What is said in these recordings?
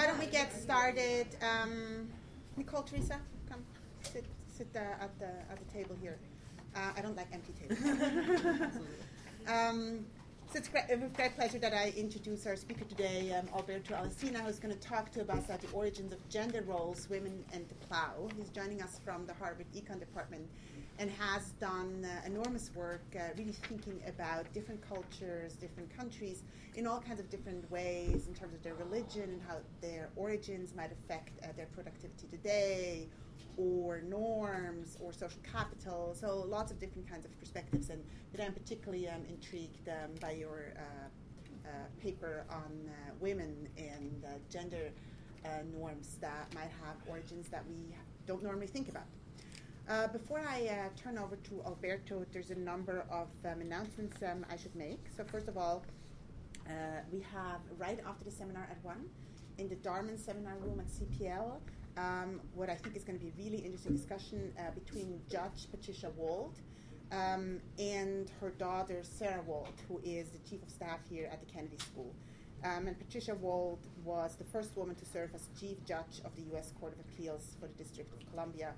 why don't we get started? Um, Nicole, Teresa, come sit, sit uh, at the at the table here. Uh, I don't like empty tables. um, so it's great, with great pleasure that I introduce our speaker today, um, Alberto Alesina, who's going to talk to us about the origins of gender roles, women, and the plow. He's joining us from the Harvard Econ Department and has done uh, enormous work uh, really thinking about different cultures, different countries in all kinds of different ways in terms of their religion and how their origins might affect uh, their productivity today or norms or social capital. So lots of different kinds of perspectives. And that I'm particularly um, intrigued um, by your uh, uh, paper on uh, women and gender norms that might have origins that we don't normally think about. Uh, before I uh, turn over to Alberto, there's a number of um, announcements um, I should make. So, first of all, uh, we have right after the seminar at 1 in the Darman seminar room at CPL um, what I think is going to be a really interesting discussion uh, between Judge Patricia Wald um, and her daughter Sarah Wald, who is the chief of staff here at the Kennedy School. Um, and Patricia Wald was the first woman to serve as chief judge of the U.S. Court of Appeals for the District of Columbia.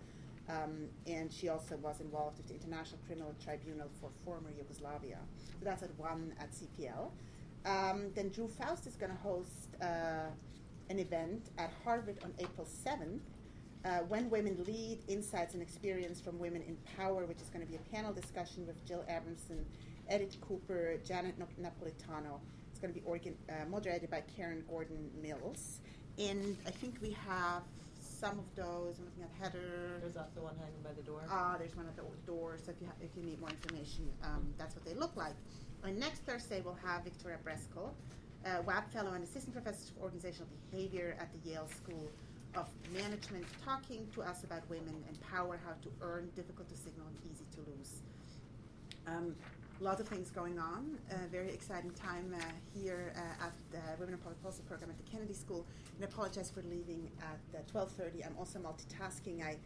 Um, and she also was involved with the International Criminal Tribunal for former Yugoslavia. So that's at one at CPL. Um, then Drew Faust is going to host uh, an event at Harvard on April 7th. Uh, when Women Lead Insights and Experience from Women in Power, which is going to be a panel discussion with Jill Abramson, Edith Cooper, Janet Napolitano. It's going to be organ, uh, moderated by Karen Gordon Mills. And I think we have some of those. I'm looking at Heather. There's also one hanging by the door. Ah, uh, there's one at the door. So if you, ha- if you need more information, um, that's what they look like. And next Thursday, we'll have Victoria Brescoll uh, Webb Fellow and Assistant Professor of Organizational Behavior at the Yale School of Management, talking to us about women and power, how to earn, difficult to signal, and easy to lose. Um, lots of things going on. A very exciting time uh, here uh, at the Women in Public Policy program at the Kennedy School. And I apologize for leaving at 12:30. I'm also multitasking. I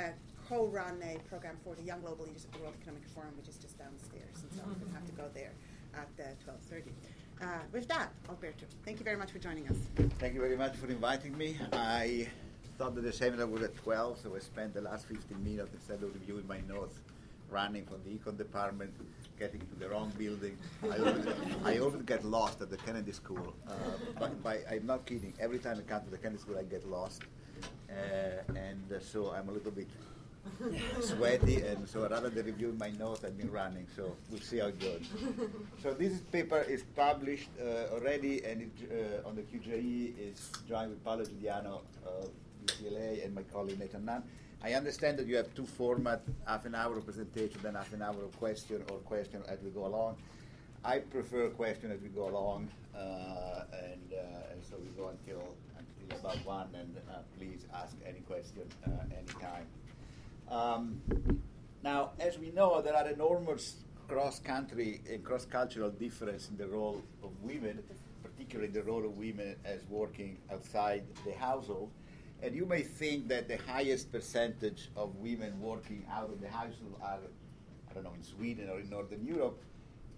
uh, co-run a program for the Young Global Leaders at the World Economic Forum, which is just downstairs, and so I'm going to have to go there at 12:30. Uh, with that, Alberto, thank you very much for joining us. Thank you very much for inviting me. I thought that the seminar was at 12, so I spent the last 15 minutes instead of reviewing my notes, running from the econ department, getting to the wrong building. I always, I get lost at the Kennedy School. Uh, but by, I'm not kidding. Every time I come to the Kennedy School, I get lost. Uh, and uh, so I'm a little bit sweaty, and so rather than reviewing my notes, I've been running. So we'll see how it goes. so this paper is published uh, already, and it, uh, on the QJE is joined with Paolo Giuliano of UCLA and my colleague Nathan Nunn. I understand that you have two formats: half an hour of presentation, then half an hour of question or question as we go along. I prefer question as we go along, uh, and, uh, and, so we go until until about one. And uh, please ask any question uh, anytime. Um, now, as we know, there are enormous cross-country and cross-cultural difference in the role of women, particularly the role of women as working outside the household. And you may think that the highest percentage of women working out of the household are, I don't know, in Sweden or in Northern Europe.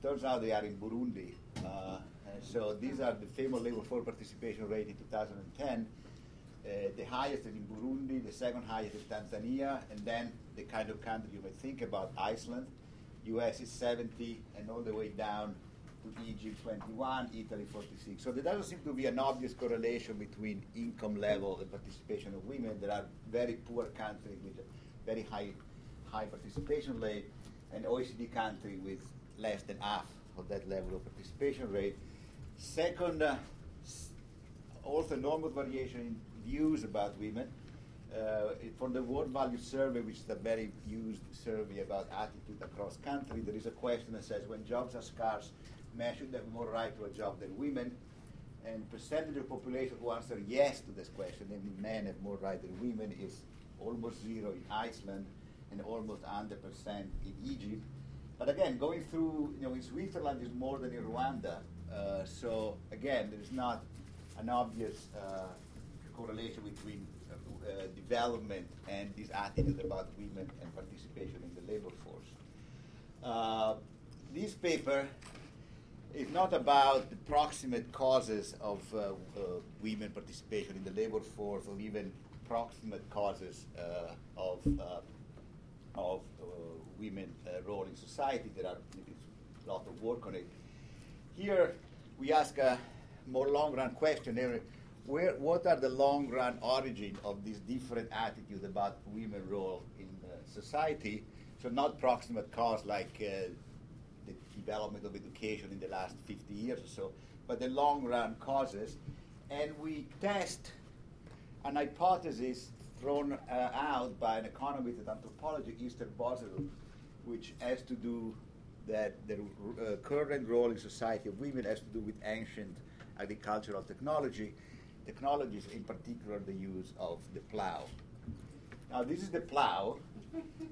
Turns out they are in Burundi. Uh, so these are the famous labor force participation rate in 2010 uh, the highest is in Burundi, the second highest is Tanzania, and then the kind of country you may think about, Iceland. US is 70, and all the way down to Egypt 21, Italy 46. So there doesn't seem to be an obvious correlation between income level and participation of women. There are very poor countries with very high, high participation rate, and OECD country with less than half of that level of participation rate. Second, uh, also enormous variation in views about women. Uh, for the World Value Survey, which is a very used survey about attitude across country, there is a question that says when jobs are scarce, men should have more right to a job than women. And percentage of population who answer yes to this question, namely men have more right than women, is almost zero in Iceland and almost 100% in Egypt. But again, going through, you know, in Switzerland is more than in Rwanda. Uh, so again, there is not an obvious uh, correlation between uh, uh, development and this attitude about women and participation in the labor force. Uh, this paper is not about the proximate causes of uh, uh, women participation in the labor force or even proximate causes uh, of, uh, of uh, women role in society. There are a lot of work on it. Here we ask a more long-run question. Where, what are the long-run origin of this different attitude about women role in society? So not proximate cause like uh, development of education in the last 50 years or so, but the long run causes. And we test an hypothesis thrown uh, out by an economist and anthropologist, Esther Boserup, which has to do that the uh, current role in society of women has to do with ancient agricultural technology, technologies, in particular the use of the plow. Now, this is the plow,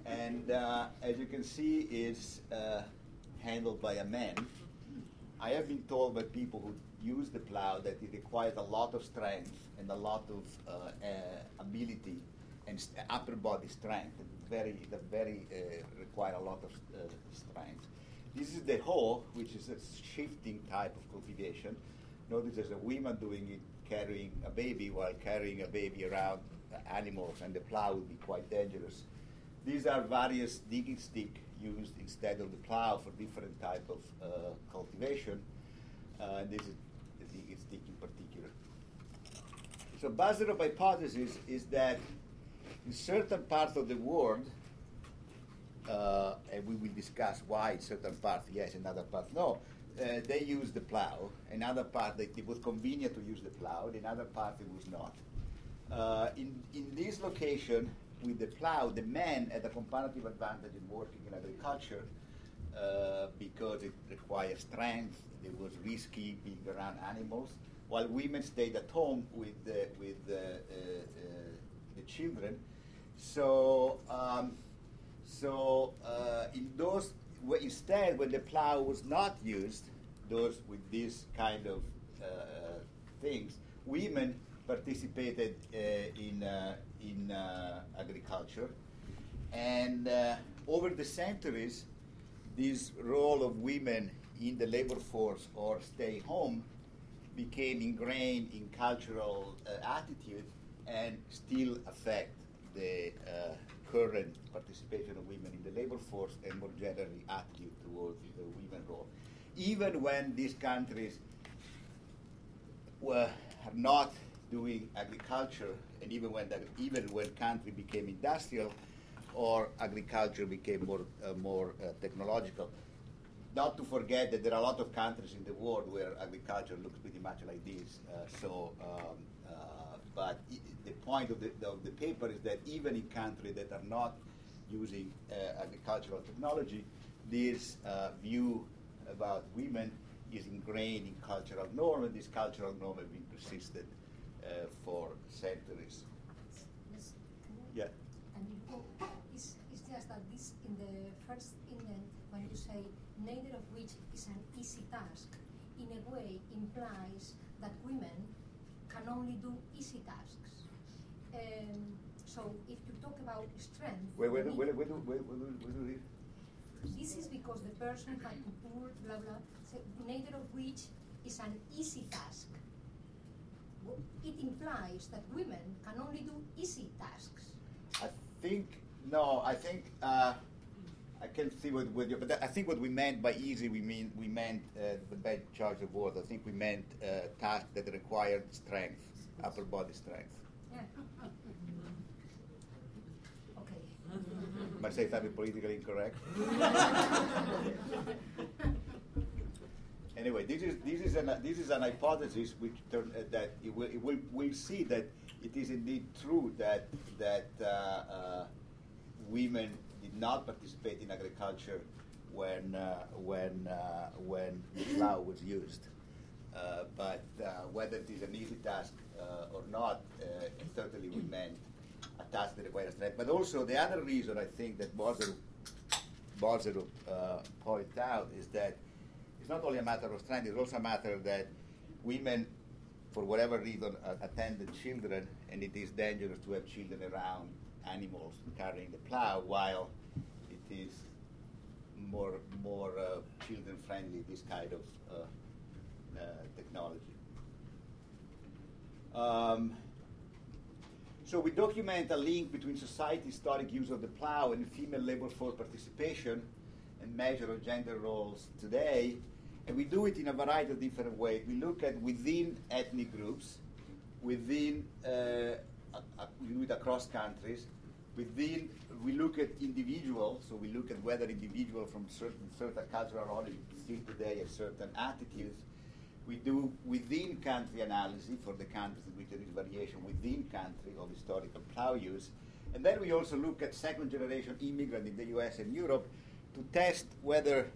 and uh, as you can see, is uh, handled by a man. I have been told by people who use the plow that it requires a lot of strength and a lot of uh, uh ability and st- upper body strength. Very, the very uh, require a lot of uh, strength. This is the hoe, which is a shifting type of cultivation. Notice there's a woman doing it, carrying a baby while carrying a baby around animals, and the plow would be quite dangerous. These are various digging stick used instead of the plow for different type of uh, cultivation. Uh, this is the stick in particular. So Boserup hypothesis is that in certain parts of the world, uh, and we will discuss why in certain parts yes, another part no, uh, they use the plow. Another part parts, it was convenient to use the plow. In other parts, it was not. Uh, in, in this location, with the plow, the man had a comparative advantage in working in agriculture uh, because it required strength, it was risky being around animals, while women stayed at home with, the, with the, uh, uh, the children. So, um, so uh, in those, instead, when the plow was not used, those with this kind of things, women participated uh, in, uh, in uh, agriculture. And over the centuries, this role of women in the labor force or stay home became ingrained in cultural uh, attitude and still affect the uh, current participation of women in the labor force and more generally attitude towards the women role. Even when these countries were not doing agriculture, and even when the, even when country became industrial, or agriculture became more uh, more uh, technological. Not to forget that there are a lot of countries in the world where agriculture looks pretty much like this. Uh, so, um, uh, but the point of the, of the paper is that even in countries that are not using uh, agricultural technology, this view about women is ingrained in cultural norm, and this cultural norm has been persisted uh, for centuries. Yes. Yeah. And it's, it's just that this in the first indent, when you say neither of which is an easy task, in a way implies that women can only do easy tasks. Um, so if you talk about strength, wait, wait, wait, wait, wait, wait, this is because the person had to pull, blah blah, neither of which is an easy task it implies that women can only do easy tasks. I think no. I think uh, I can see what, what you. But I think what we meant by easy, we mean we meant uh, the bad charge of words. I think we meant uh, tasks that required strength, upper body strength. Yeah. okay. Am I saying something politically incorrect? anyway, this is this is an this is an hypothesis which turn, uh, that it will, it will we'll see that it is indeed true that that uh, uh, women did not participate in agriculture when uh, when uh, when the plow was used. Uh, but whether it is an easy task or not, certainly we meant a task that requires strength. But also the other reason I think that Boserup, Boserup pointed out is that it's not only a matter of strength, it's also a matter that women, for whatever reason, uh, attend the children, and it is dangerous to have children around animals carrying the plow while it is more more uh, children friendly this kind of uh, technology. Um, so we document a link between society's historic use of the plow and female labor force participation and measure of gender roles today. And we do it in a variety of different ways. We look at within ethnic groups, within, uh, we do it across countries. Within, we look at individuals, so we look at whether individuals from certain, certain cultural origins still today have certain attitudes we do within country analysis for the countries in which there is variation within country of historical plow use. And then we also look at second generation immigrant in the US and Europe to test whether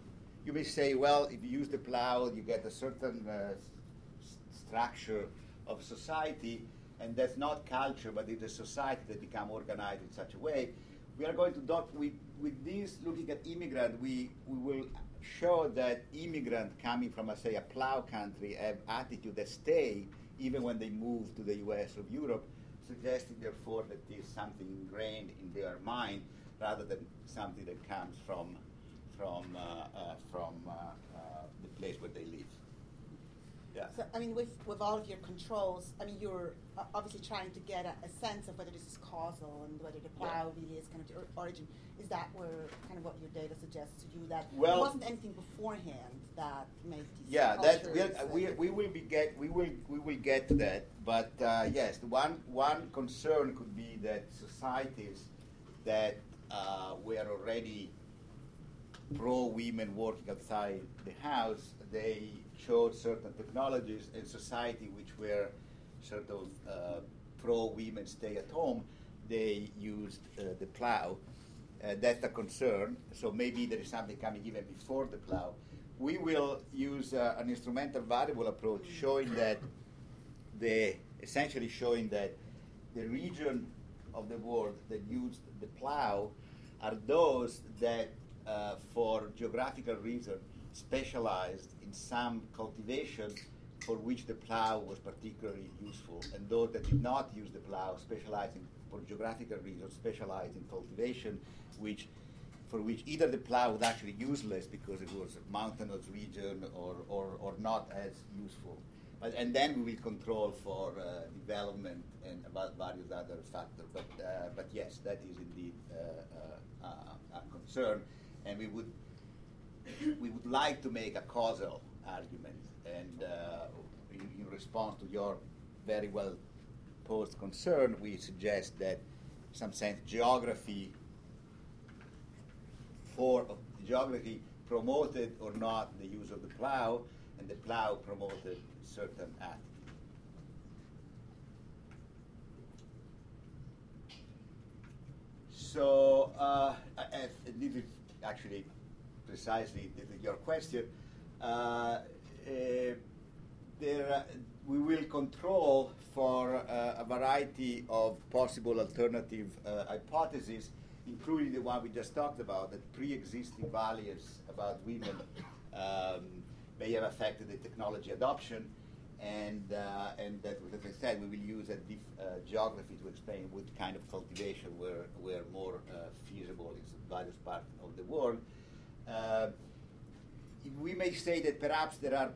you may say, well, if you use the plow, you get a certain uh, structure of society, and that's not culture, but it's a society that become organized in such a way. We are going to doc with, with this looking at immigrant, we, we will show that immigrant coming from, say, a plow country have attitude that stay even when they move to the U.S. or Europe, suggesting therefore that there's something ingrained in their mind rather than something that comes from from uh, uh, from uh, uh the place where they live. Yeah. So, I mean, with, with all of your controls, I mean, you're obviously trying to get a, a sense of whether this is causal and whether the plow yeah. really is kind of the origin. Is that where kind of what your data suggests to you that well, there wasn't anything beforehand that made these Yeah, that we, we will be get we will we will get to that. But uh, yes, the one one concern could be that societies that uh, were already pro women working outside the house, they showed certain technologies in society which were sort of uh, pro women stay at home, they used uh, the plow. Uh, that's a concern. So maybe there is something coming even before the plow. We will use uh, an instrumental variable approach showing that the essentially showing that the region of the world that used the plow are those that, uh, for geographical reasons, specialized in some cultivation for which the plow was particularly useful, and those that did not use the plow specialized for geographical reasons, specialized in cultivation, which for which either the plow was actually useless because it was a mountainous region or, or, or not as useful. But, and then we will control for uh, development and about various other factors. But, uh, but yes, that is indeed uh, uh a concern, and we would we would like to make a causal argument, and uh, in, response to your very well posed concern, we suggest that, in some sense, geography for geography promoted or not the use of the plow, and the plow promoted certain attitudes. So, uh, this is actually precisely your question, uh, uh, there, uh, we will control for a variety of possible alternative hypotheses, including the one we just talked about, that pre-existing values about women um, may have affected the technology adoption, and uh, and that, as I said, we will use a diff, uh, geography to explain what kind of cultivation were were more uh, feasible in various parts of the world. Uh, we may say that perhaps there are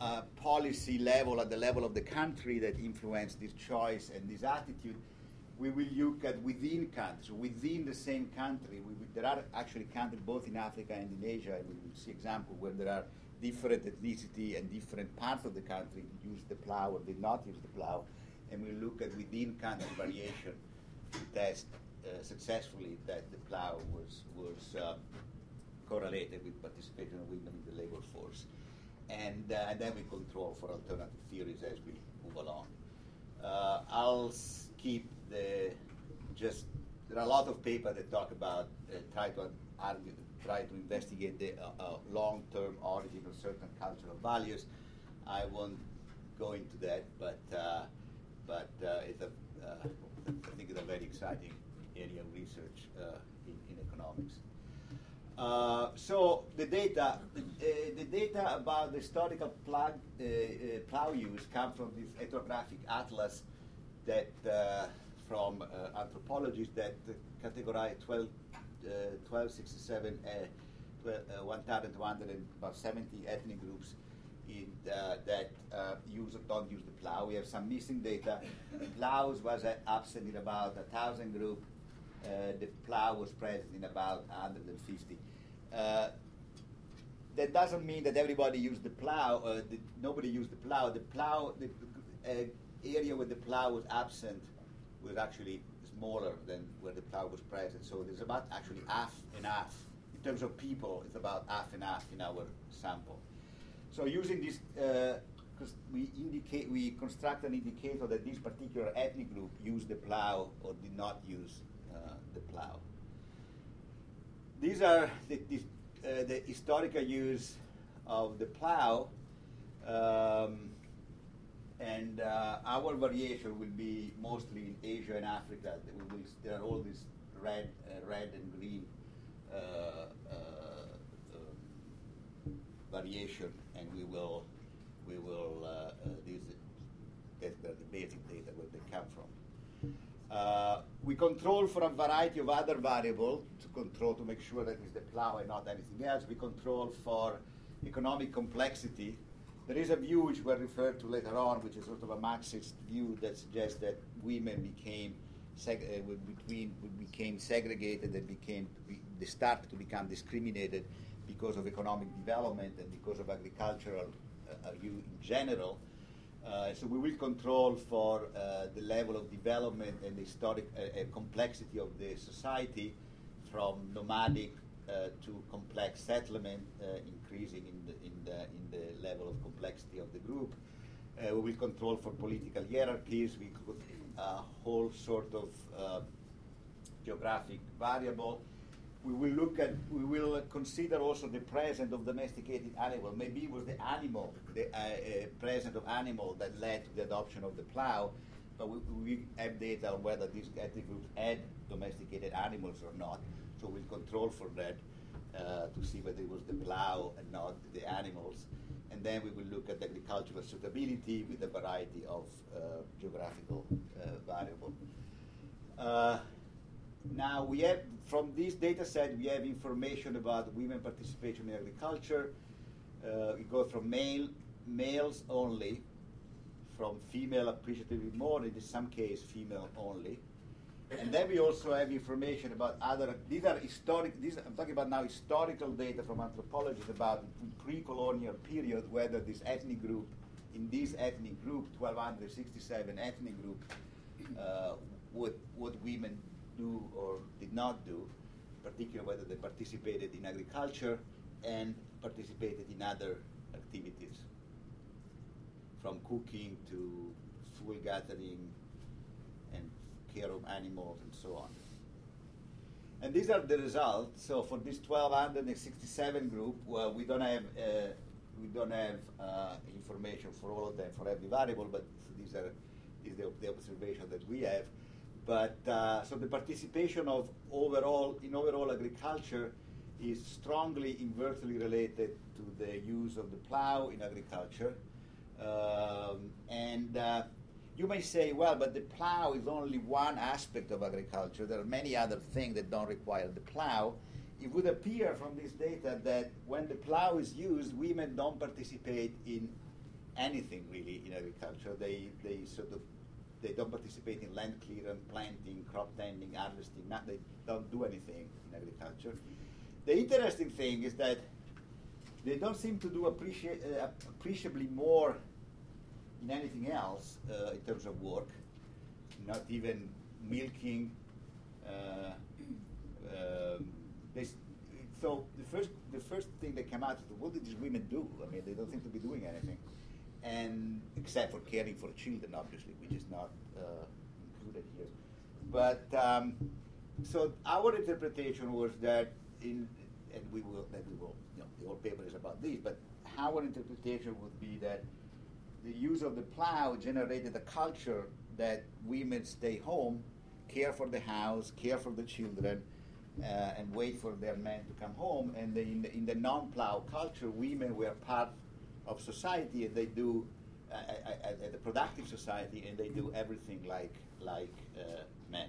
uh, policy level at the level of the country that influence this choice and this attitude. We will look at within countries, within the same country. There are actually countries both in Africa and in Asia, and we will see examples where there are different ethnicity and different parts of the country use the plow or did not use the plow, and we look at within country variation to test uh, successfully that the plow was was uh, correlated with participation of women in the labor force. And, uh, and then we control for alternative theories as we move along. Uh, I'll skip the just, there are a lot of papers that talk about, try to argue, try to investigate the uh, uh, long-term origin of certain cultural values. I won't go into that, but, uh, but it's a, I think it's a very exciting area of research in, in economics. Uh, so the data, uh, the data about the historical plug, uh, plow use come from this ethnographic atlas that from anthropologists that categorize 12, 1267 uh, 1,270 ethnic groups in, uh, that uh, use don't use the plow. We have some missing data. Plows was uh, absent in about a thousand groups. Uh, the plow was present in about 150. Uh, that doesn't mean that everybody used the plow. Uh, the, nobody used the plow. The plow, the area where the plow was absent, was actually smaller than where the plow was present. So there's about actually half and half. In terms of people, it's about half and half in our sample. So using this, because uh, we indicate, we construct an indicator that this particular ethnic group used the plow or did not use uh, the plow. These are the, the, uh, the, historical use of the plow. Um, and uh, our variation will be mostly in Asia and Africa. There are all these red, uh, red and green uh, uh, um, variation, and we will we will uh, these that's the basic data where they come from. Uh, we control for a variety of other variables to control to make sure that it's the plow and not anything else. We control for economic complexity there is a view which we'll refer to later on, which is sort of a Marxist view that suggests that women became seg- uh, between became segregated and became be, they started to become discriminated because of economic development and because of agricultural uh, view in general. Uh, so we will control for uh, the level of development and the historic uh, uh, complexity of the society from nomadic uh, to complex settlement, uh, increasing in the, in, the, in the level of complexity of the group. Uh, we will control for political hierarchies. We could a whole sort of geographic variable. We will look at, we will consider also the presence of domesticated animal. Maybe it was the animal, the uh, uh, presence of animal that led to the adoption of the plow, but we, we have data on whether these ethnic groups had domesticated animals or not. So we'll control for that uh, to see whether it was the plow and not the animals. And then we will look at agricultural suitability with a variety of uh, geographical uh, variables. Uh, now we have, from this data set, we have information about women participation in agriculture. Uh, we go from male, males only, from female appreciatively more, and in some case female only. And then we also have information about other, these are historic, these, I'm talking about now historical data from anthropologists about pre-colonial period, whether this ethnic group, in this ethnic group, 1267 ethnic group, uh, what, what women do or did not do, particularly whether they participated in agriculture and participated in other activities, from cooking to food gathering, care of animals and so on. And these are the results. So for this 1267 group, well, we don't have uh, we don't have uh, information for all of them for every variable, but these are is the, the observation that we have. But uh, so the participation of overall in overall agriculture is strongly inversely related to the use of the plow in agriculture, um, and uh, you may say, well, but the plow is only one aspect of agriculture. There are many other things that don't require the plow. It would appear from this data that when the plow is used, women don't participate in anything really in agriculture. They, they sort of they don't participate in land clearing, planting, crop tending, harvesting. Not, they don't do anything in agriculture. The interesting thing is that they don't seem to do uh, appreciably more in anything else uh, in terms of work, not even milking. Uh, um, so the first, the first thing that came out is what did these women do? I mean, they don't seem to be doing anything, and except for caring for children, obviously, which is not uh, included here. But um, so our interpretation was that in, and we will, that we will, you know, the whole paper is about this, but our interpretation would be that the use of the plow generated a culture that women stay home, care for the house, care for the children, uh, and wait for their men to come home. And in the, in the non-plow culture, women were part of society, and they do uh, uh, the productive society, and they do everything like like uh, men.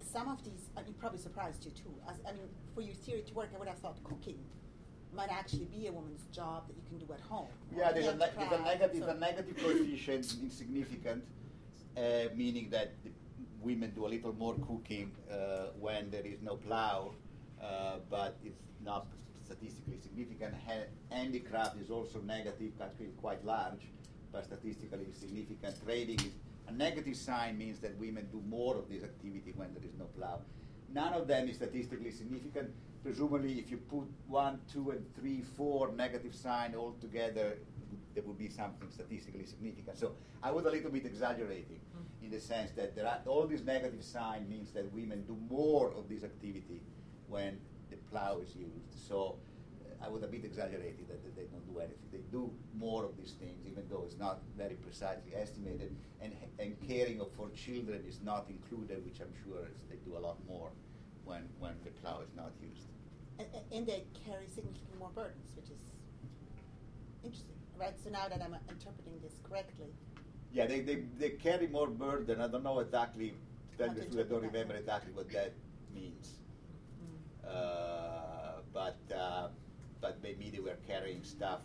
Some of these, I mean, probably surprised you too. As, I mean, for your theory to work, I would have thought cooking might actually be a woman's job that you can do at home. Yeah, there's a, ne- there's a negative, so- a negative coefficient, insignificant, uh, meaning that the women do a little more cooking uh, when there is no plow, uh, but it's not statistically significant. Ha- handicraft is also negative, actually quite large, but statistically significant. Trading is a negative sign means that women do more of this activity when there is no plow. None of them is statistically significant. Presumably, if you put one, two, and three, four negative sign all together, there would be something statistically significant. So I was a little bit exaggerating mm-hmm. in the sense that there are, all these negative sign means that women do more of this activity when the plow is used. So I was a bit exaggerated that, that they don't do anything. They do more of these things, even though it's not very precisely estimated. And, and caring for children is not included, which I'm sure is, they do a lot more when, when the plow is not used. And, and- and they carry significantly more burdens, which is interesting, right? So now that I'm uh, interpreting this correctly, Yeah, they, they, they carry more burden. I don't know exactly, to tell you the truth, I don't interpret that. remember exactly what that means. Uh, but, uh, but maybe they were carrying stuff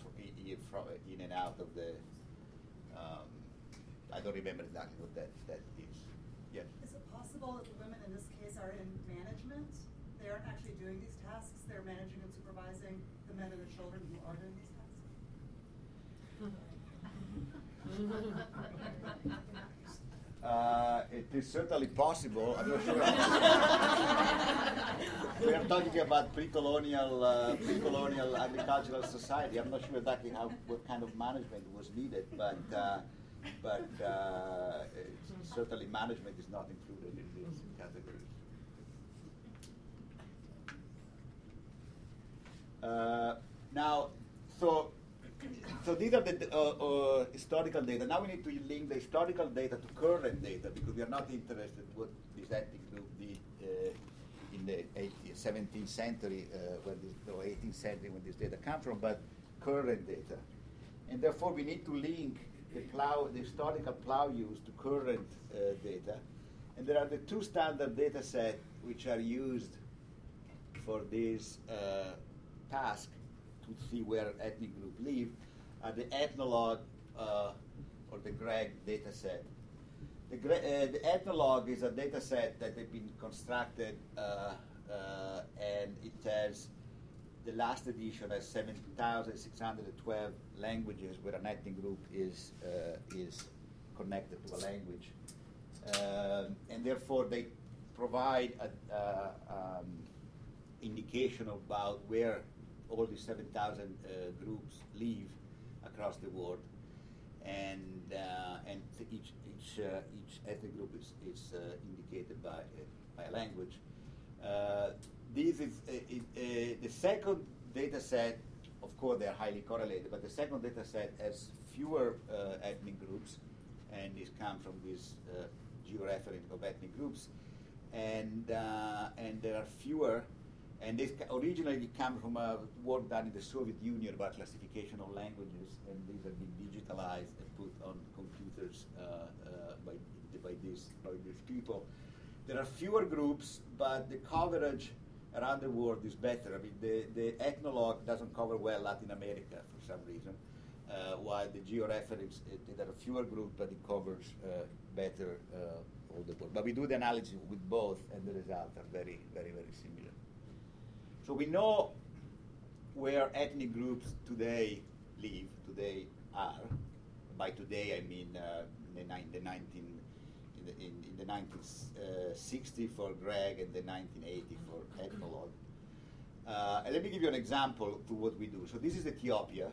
fr- i- i- from, in and out of the, um, I don't remember exactly what that, that is. Yeah. Is it possible are in management? They aren't actually doing these tasks, they're managing and supervising the men and the children who are doing these tasks? Uh, it is certainly possible. I'm not sure. we are talking about pre-colonial, uh, pre-colonial agricultural society. I'm not sure exactly how what kind of management was needed, but uh, but uh, certainly management is not included in these categories. Uh, now, so so these are the uh, uh, historical data. Now we need to link the historical data to current data because we are not interested what this ethnic group did uh, in the 18th, 17th century, uh, when this, or 18th century when this data come from, but current data. And therefore we need to link the plow, the historical plow use to current uh, data. And there are the two standard data set which are used for this task to see where ethnic group live are the ethnologue uh, or the GREG data set. The, uh, the ethnologue is a data set that has been constructed uh, uh, and it has the last edition has 7,612 languages where an ethnic group is, uh, is connected to a language. Um, and therefore they provide an uh, um, indication about where all these 7,000 uh, groups live across the world. And, uh, and each, each, uh, each ethnic group is, is uh, indicated by, by a language. Uh, this is uh, it, the second data set, of course, they're highly correlated, but the second data set has fewer ethnic groups, and it comes from this uh, georeference of ethnic groups. And, and there are fewer and this originally came from a work done in the Soviet Union about classification of languages, and these have been digitalized and put on computers uh, uh, by, by, these, by these people. There are fewer groups, but the coverage around the world is better. I mean, the, the ethnologue doesn't cover well Latin America for some reason, uh, while the georeference, there are fewer groups, but it covers uh, better uh, all the world. But we do the analysis with both, and the results are very, very, very similar. So we know where ethnic groups today live, today are. By today, I mean uh, in the, the 19, in the, in, in the 1960 for GREG and the 1980 for Ethnologue. Uh, and let me give you an example to what we do. So this is Ethiopia,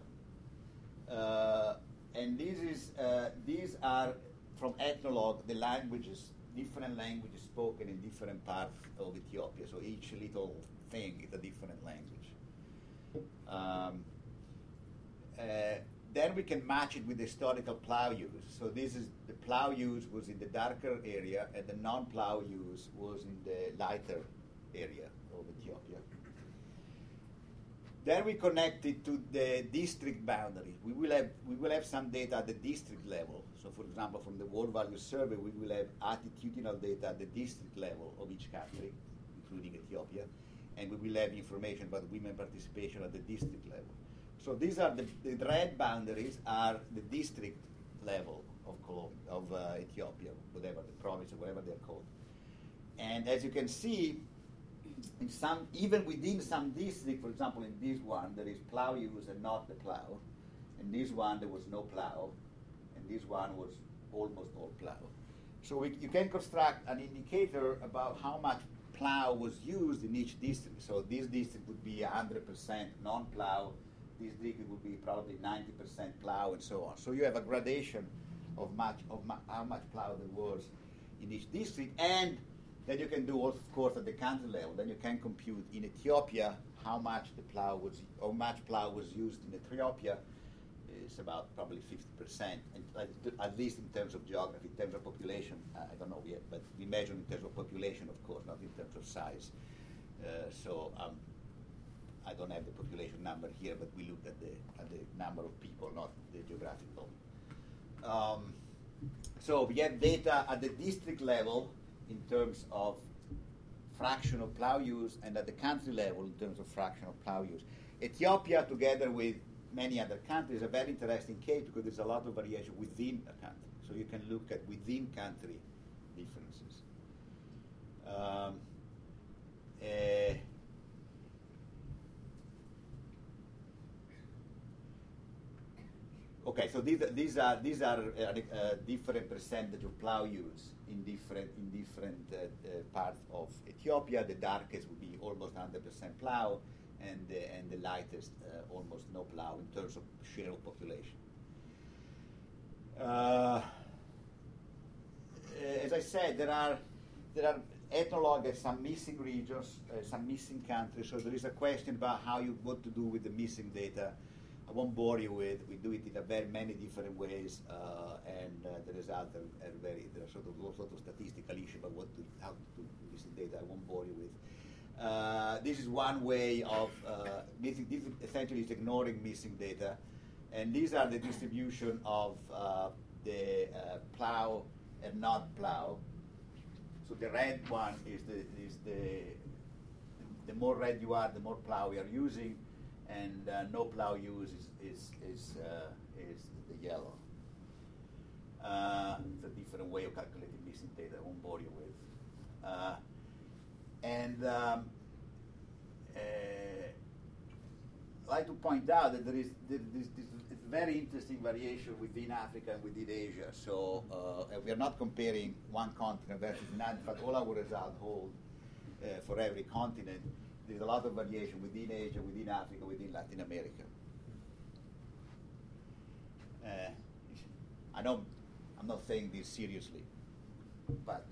uh, and this is uh, these are from Ethnologue the languages, different languages spoken in different parts of Ethiopia. So each little thing a different language. Um, uh, then we can match it with the historical plow use. So this is the plow use was in the darker area, and the non-plow use was in the lighter area of Ethiopia. Then we connect it to the district boundaries. We will have we will have some data at the district level. So, for example, from the World Value Survey, we will have attitudinal data at the district level of each country, including Ethiopia. And we will have information about women participation at the district level. So these are the, the red boundaries are the district level of Colombia, of uh, Ethiopia, whatever the province or whatever they're called. And as you can see, in some, even within some districts, for example, in this one, there is plow use and not the plow. In this one, there was no plow, and this one was almost all plow. So we, you can construct an indicator about how much plow was used in each district. So this district would be 100% non-plow. This district would be probably 90% plow, and so on. So you have a gradation of much of how much plow there was in each district, and then you can do, also, of course, at the country level. Then you can compute in Ethiopia how much the plow was, how much plow was used in Ethiopia. It's about probably 50%, and at, least in terms of geography, in terms of population, I don't know yet, but we measure in terms of population, of course, not in terms of size. Uh, so um, I don't have the population number here, but we looked at the at the number of people, not the geographical. Um, so we have data at the district level in terms of fraction of plow use, and at the country level in terms of fraction of plow use. Ethiopia, together with many other countries, a very interesting case because there's a lot of variation within a country. So you can look at within country differences. Um, eh, Okay, so these, these are these are uh, uh, different percentage of plow use in different in different uh, uh, parts of Ethiopia. The darkest would be almost 100% plow, and the, and the lightest uh, almost no plow in terms of share of population. Uh, as I said, there are there are ethnologue some missing regions, some missing countries. So there is a question about how you what to do with the missing data. I won't bore you with. We do it in a very many different ways, uh, and uh, the results are, are, very. There are sort of all of statistical issues about what to how to do missing data. I won't bore you with. Uh, this is one way of missing. This essentially is ignoring missing data, and these are the distribution of the plow and not plow. So the red one is the is the the more red you are, the more plow we are using and uh, no plow use is is is, uh, is the yellow. Uh, it's a different way of calculating missing data. I won't bore you with. Uh, and um, uh, I'd like to point out that there is there, this, this very interesting variation within Africa and within Asia. So uh, we are not comparing one continent versus another, but all our results hold for every continent there's a lot of variation within Asia, within Africa, within Latin America. Uh, I know I'm not saying this seriously, but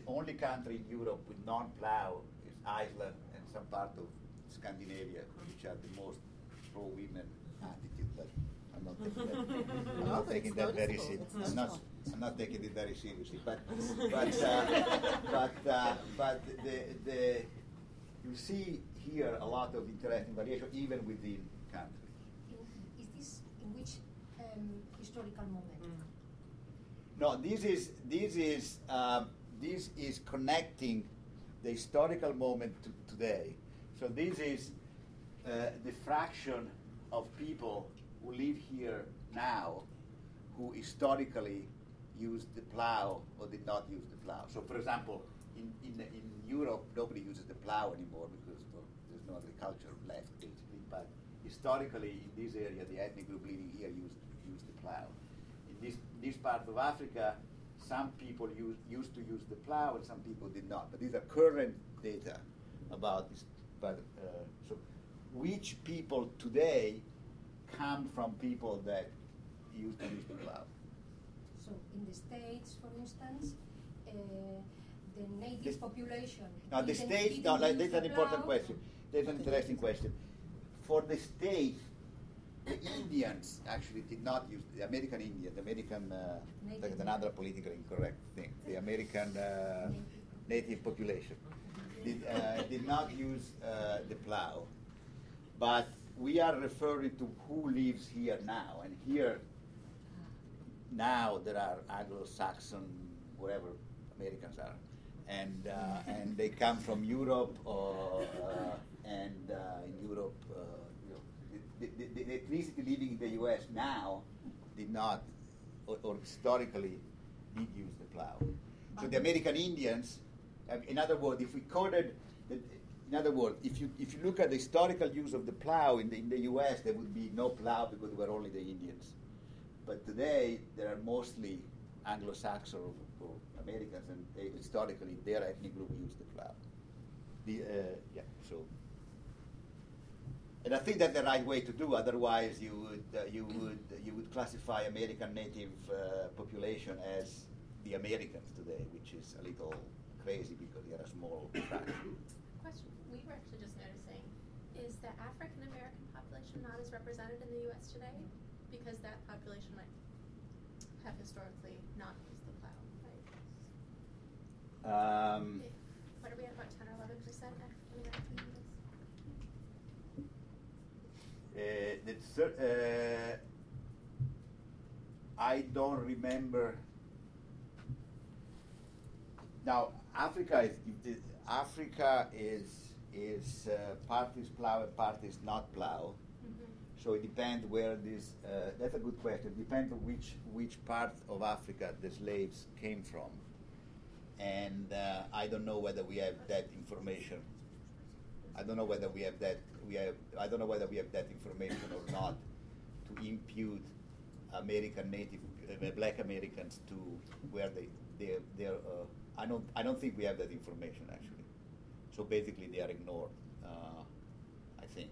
the only country in Europe with non-plow is Iceland and some part of Scandinavia, which are the most pro-women attitude. But I'm not taking that, I'm not taking that very seriously. I'm not, I'm not taking it very seriously. But but uh, but uh, but the the you see here a lot of interesting variation even within countries. Is this in which um, historical moment? Mm. No, this is this is um, this is connecting the historical moment to today. So this is uh, the fraction of people who live here now who historically used the plow or did not use the plow. So, for example, in, in, in Europe, nobody uses the plow anymore because well, there's no agriculture left, basically. But historically, in this area, the ethnic group living here used, used the plow. In this, this part of Africa, some people use, used to use the plow and some people did not. But these are current data about this. But uh, so, which people today come from people that used to use the plow? So, in the States, for instance, uh, the native population. Now, the state, no, like, that's an important question. That's an interesting question. For the state, the Indians actually did not use the American Indian, the American, uh, that's another politically incorrect thing, the American uh, native. population did, uh, did not use uh, the plow. But we are referring to who lives here now, and here now there are Anglo-Saxon, wherever Americans are and uh, and they come from Europe, or, uh, and uh, in Europe, the, the, living in the U.S. now did not, or, or historically, did use the plow. So the American Indians, uh, in other words, if we coded, the, in other words, if you if you look at the historical use of the plow in the in the U.S., there would be no plow because there were only the Indians. But today, there are mostly Anglo-Saxon or, or Americans, and they, historically, their ethnic group used the plow. The, uh, yeah, so. And I think that's the right way to do. Otherwise, you would uh, you would you would classify American native uh, population as the Americans today, which is a little crazy because they are a small fraction. Question. We were actually just noticing, is the African American population not as represented in the U.S. today? Because that population might have historically not used the plow, right? Um, What are we at, about ten or eleven percent African American units? Uh, the thir- uh, I don't remember. Now, Africa is Africa is is uh, part is plow and part is not plow. So it depends where this. Uh, that's a good question. It depends on which which part of Africa the slaves came from, and uh, I don't know whether we have that information. I don't know whether we have that. We have. I don't know whether we have that information or not to impute American native uh, Black Americans to where they they they're. Uh, I don't. I don't think we have that information actually. So basically, they are ignored. Uh, I think.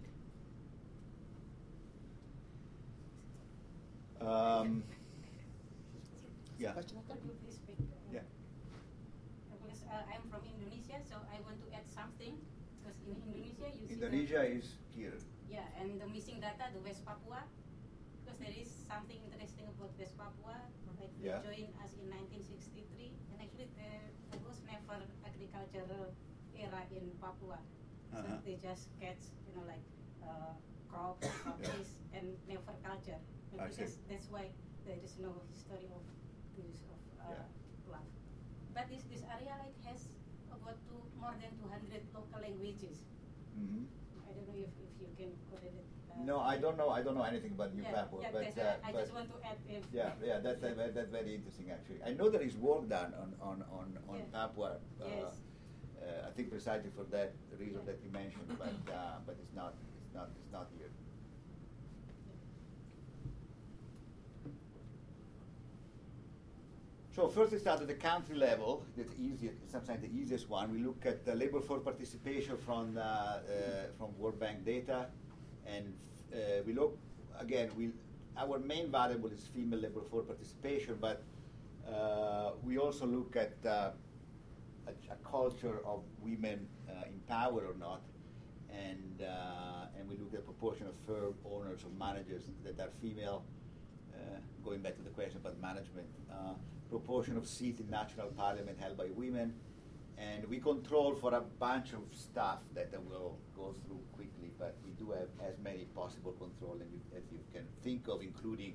Um, yeah. Question out there? Could you please speak? Yeah. Uh, I'm from Indonesia, so I want to add something. Because in Indonesia, you see Indonesia the, is here. yeah, and the missing data, the West Papua, because there is something interesting about West Papua. Like they joined us in 1963, and actually there, there was never agricultural era in Papua. So Uh-huh. they just catch, you know, like uh, crops, coffees, and never culture. And because that's why there is no history of use of uh, Yeah. But this this area like has about two, more than 200 local languages. Hmm I don't know if, if you can correct it. uh, No, I don't know. I don't know anything about New yeah, Papua, yeah, but, uh, I but just want to add if yeah, yeah, that's uh, that's very interesting actually. I know there is work done on on on, on Yeah. Papua. Uh, Yes. uh, I think precisely for that reason that you mentioned, but uh, but it's not it's not it's not here. So first we start at the country level. That's easier, sometimes the easiest one. We look at the labor force participation from uh, uh, from World Bank data, and uh, we look again. We our main variable is female labor force participation, but uh, we also look at uh, a, a culture of women uh, in power or not, and and we look at the proportion of firm owners or managers that are female. Going back to the question about management, proportion of seats in national parliament held by women, and we control for a bunch of stuff that I will go through quickly, but we do have as many possible control as you, can think of, including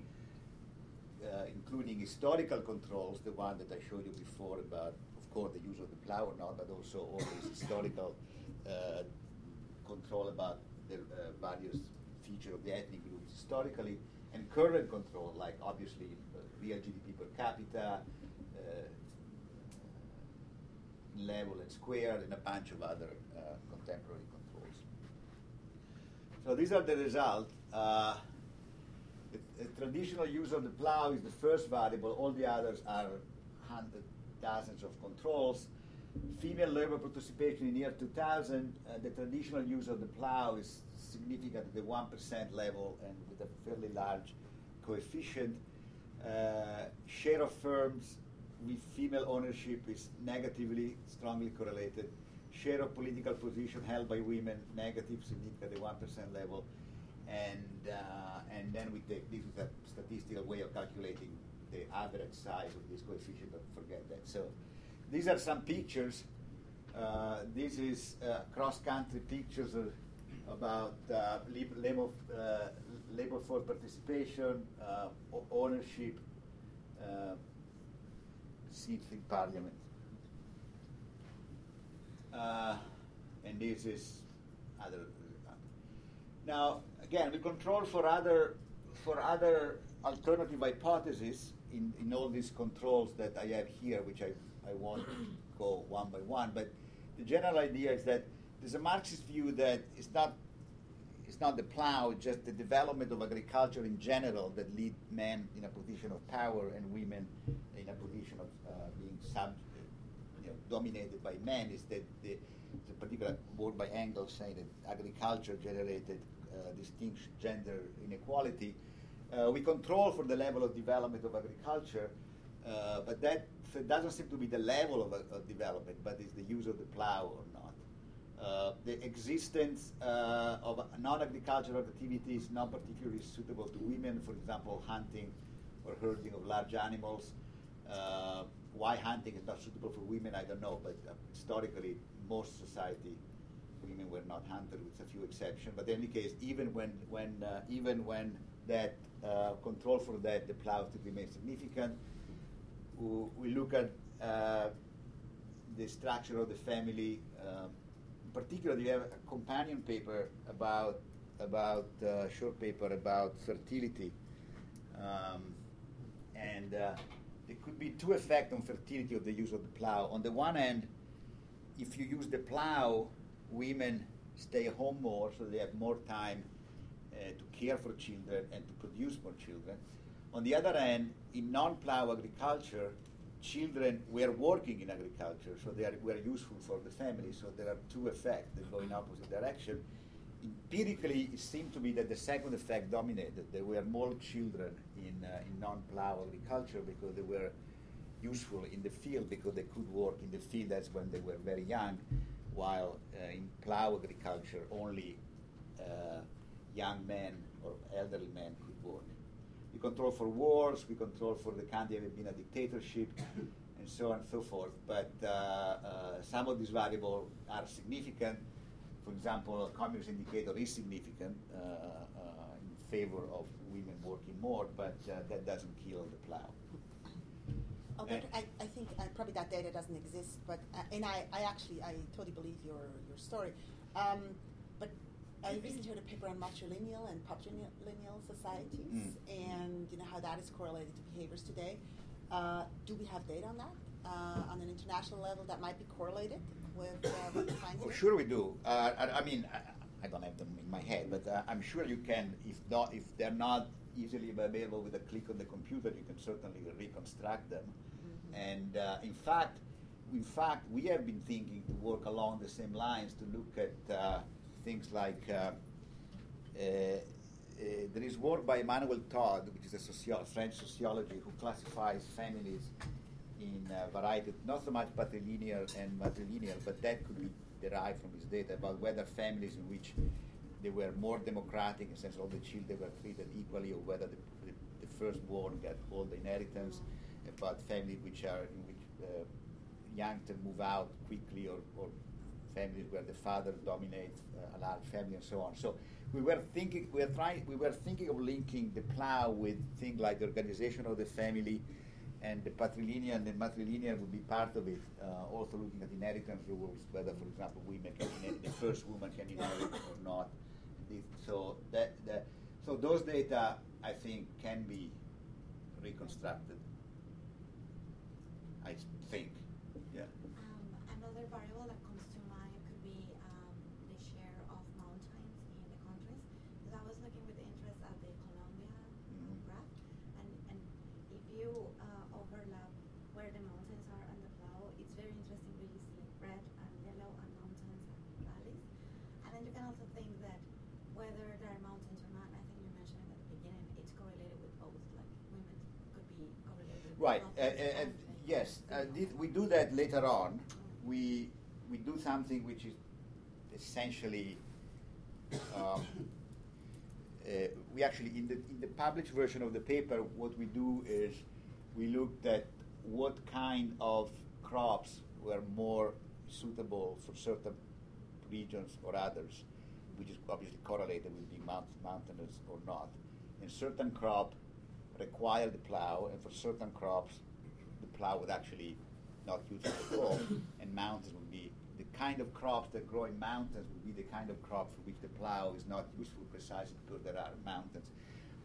uh, including historical controls, the one that I showed you before about, of course, the use of the plow or not, but also all these historical uh, control about the uh, various features of the ethnic groups historically, and current control, like obviously real GDP per capita, uh, level and square, and a bunch of other uh, contemporary controls. So these are the results. Uh, the, traditional use of the plow is the first variable. All the others are hundred thousands of controls. Female labor participation in year 2000, uh, the traditional use of the plow is significant at the 1% level and with a fairly large coefficient. Uh, share of firms with female ownership is negatively, strongly correlated. Share of political position held by women, negative, significant at the 1% level. And, uh, and then we take this is a statistical way of calculating the average size of this coefficient, but forget that. So these are some pictures. Uh, this is uh, cross-country pictures of, about uh, lab- labor, uh, labor force participation, uh, ownership, uh, seats in parliament. uh, and this is other. Now, again, we control for other for other alternative hypotheses in, in all these controls that I have here, which I, I won't go one by one, but the general idea is that there's a Marxist view that it's not not the plow, just the development of agriculture in general that lead men in a position of power and women in a position of uh, being sub, you know, dominated by men. Is that the, the particular word by Engels saying that agriculture generated uh, distinct gender inequality. Uh, we control for the level of development of agriculture, uh, but that doesn't seem to be the level of, of development, but it's the use of the plow. Uh, the existence uh, of non-agricultural activities not particularly suitable to women, for example, hunting or herding of large animals. Uh, why hunting is not suitable for women, I don't know, but uh, historically, most society, women were not hunted, with a few exceptions. But in any case, even when, when, uh, even when that control for that, the plow still remains significant. We look at the structure of the family. Um, particular, you have a companion paper about about uh, short paper about fertility, um, and uh, there could be two effects on fertility of the use of the plow. On the one hand, if you use the plow, women stay home more, so they have more time uh, to care for children and to produce more children. On the other hand, in non-plow agriculture, children were working in agriculture, so they are, were useful for the family. So there are two effects that go in opposite direction. Empirically, it seemed to be that the second effect dominated. There were more children in, uh, in non-plow agriculture because they were useful in the field because they could work in the field. That's when they were very young, while uh, in plow agriculture, only uh, young men or elderly men could work. We control for wars, we control for the country having been a dictatorship, and so on and so forth. But uh, uh, some of these variables are significant. For example, a communist indicator is significant uh, uh, in favor of women working more, but uh, that doesn't kill the plow. Alberto, I, I think uh, probably that data doesn't exist, but and I, I actually I totally believe your your story. Um, I recently heard a paper on matrilineal and patrilineal societies, mm. and you know how that is correlated to behaviors today. Uh, do we have data on that uh, on an international level that might be correlated with uh, what? Oh, sure, we do. Uh, I, I, mean, I, I, don't have them in my head, but uh, I'm sure you can. If not, if they're not easily available with a click on the computer, you can certainly reconstruct them. Mm-hmm. And uh, in fact, in fact, we have been thinking to work along the same lines to look at things like uh, uh, uh, there is work by Emmanuel Todd, which is a socio- French sociology, who classifies families in a variety, not so much patrilineal and matrilineal, but that could be derived from his data about whether families in which they were more democratic in the sense all the children were treated equally, or whether the, the, the firstborn got all the inheritance, about families which are in which uh, youngsters move out quickly, or, or families where the father dominates uh, a large family and so on. So we were thinking, we were trying, we were thinking of linking the plow with things like the organization of the family, and the patrilineal and the matrilineal would be part of it. Uh, also looking at inheritance rules, whether, for example, women can inherit, the first woman can inherit or not. So that, that, so those data, I think, can be reconstructed. I think. Right. Uh, uh, yes, uh, we do that later on. We we do something which is essentially um, uh, we actually in the in the published version of the paper what we do is we looked at what kind of crops were more suitable for certain regions or others, which is obviously correlated with being mount, mountainous or not. And certain crop require the plow, and for certain crops, the plow would actually not use it at all, and mountains would be the kind of crops that grow in mountains would be the kind of crops for which the plow is not useful precisely because there are mountains.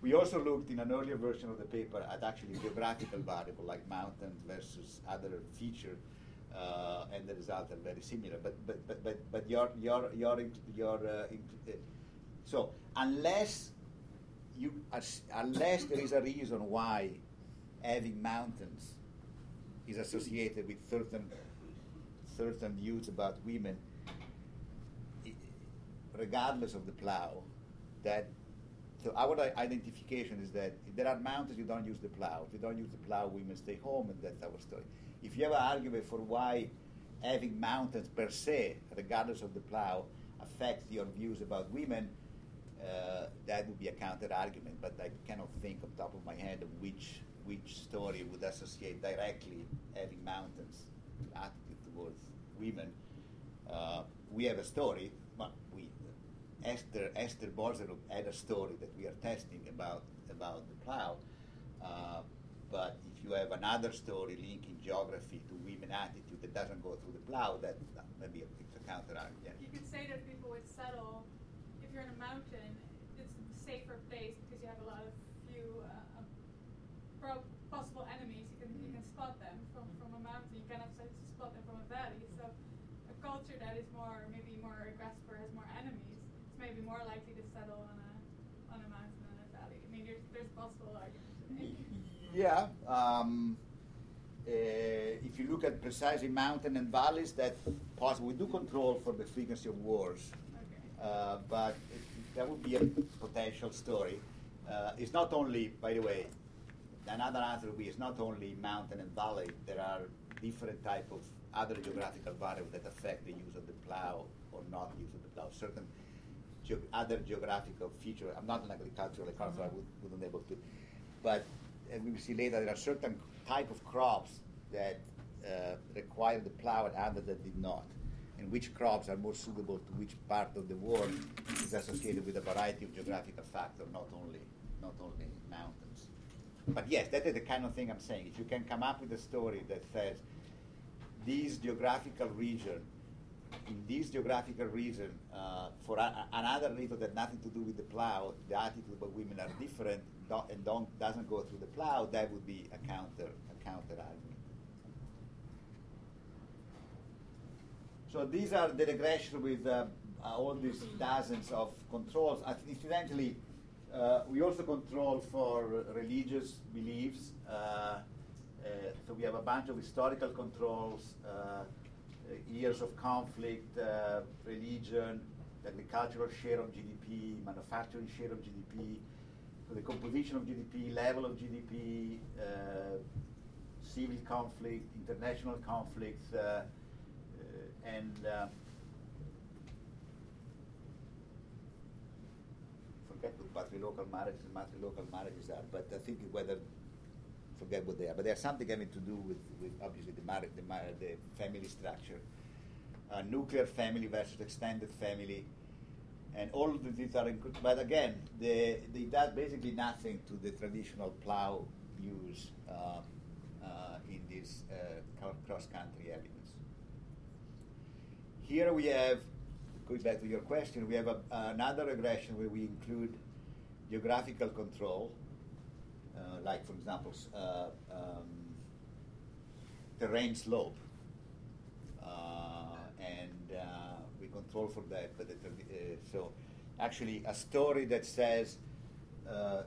We also looked in an earlier version of the paper at actually geographical variable like mountains versus other feature, uh, and the results are very similar. But but but but, but your your your your uh, uh, so unless you unless there is a reason why having mountains is associated with certain certain views about women, regardless of the plow, that so our identification is that if there are mountains, you don't use the plow. If you don't use the plow, women stay home, and that's our story. If you have an argument for why having mountains per se, regardless of the plow, affects your views about women, uh, that would be a counter argument. But I cannot think off the top of my head of which which story would associate directly having mountains attitude towards women. Uh, we have a story. Well, we Esther Esther Boserup had a story that we are testing about about the plow. Uh, but if you have another story linking geography to women attitude that doesn't go through the plow, that, maybe it's a counter argument. You could say that people would settle you're in a mountain, it's a safer place because you have a lot of few uh, pro- possible enemies. You can you can spot them from, from a mountain. You cannot spot them from a valley. So a culture that is more maybe more aggressive or has more enemies it's maybe more likely to settle on a on a mountain than a valley. I mean, there's there's possible arguments. Yeah. Um, uh, if you look at precisely mountain and valleys, that possible. We do control for the frequency of wars, Okay. Uh, but it, that would be a potential story. Uh, it's not only, by the way, another answer would be it's not only mountain and valley. There are different type of other geographical variables that affect the use of the plow or not use of the plow. Certain ge- other geographical features. I'm not an agricultural economist, so I would, wouldn't able to. But as we will see later, there are certain type of crops that uh, require the plow and others that did not. And which crops are more suitable to which part of the world is associated with a variety of geographical factors, not only not only mountains. But yes, that is the kind of thing I'm saying. If you can come up with a story that says this geographical region, in this geographical region, uh, for a, another reason that nothing to do with the plow, the attitude about women are different don't, and don't, doesn't go through the plow, that would be a counter a counter argument. So these are the regression with uh, all these dozens of controls. Uh, incidentally, uh, we also control for religious beliefs. Uh, uh, so we have a bunch of historical controls, uh, years of conflict, religion, the agricultural share of GDP, manufacturing share of GDP, the composition of GDP, level of GDP, civil conflict, international conflicts, and forget what patrilocal marriages and matrilocal marriages are, but I think whether forget what they are, but they are something having to do with, with obviously the marriage, the, mar- the family structure, uh, nuclear family versus extended family, and all of these are included. But again, they, they does basically nothing to the traditional plow use uh, uh, in this uh, cross-country elements. Here we have going back to your question, we have a, another regression where we include geographical control, uh, like for example, uh, um, terrain slope, uh, and uh, we control for that. But it, uh, so, actually, a story that says uh,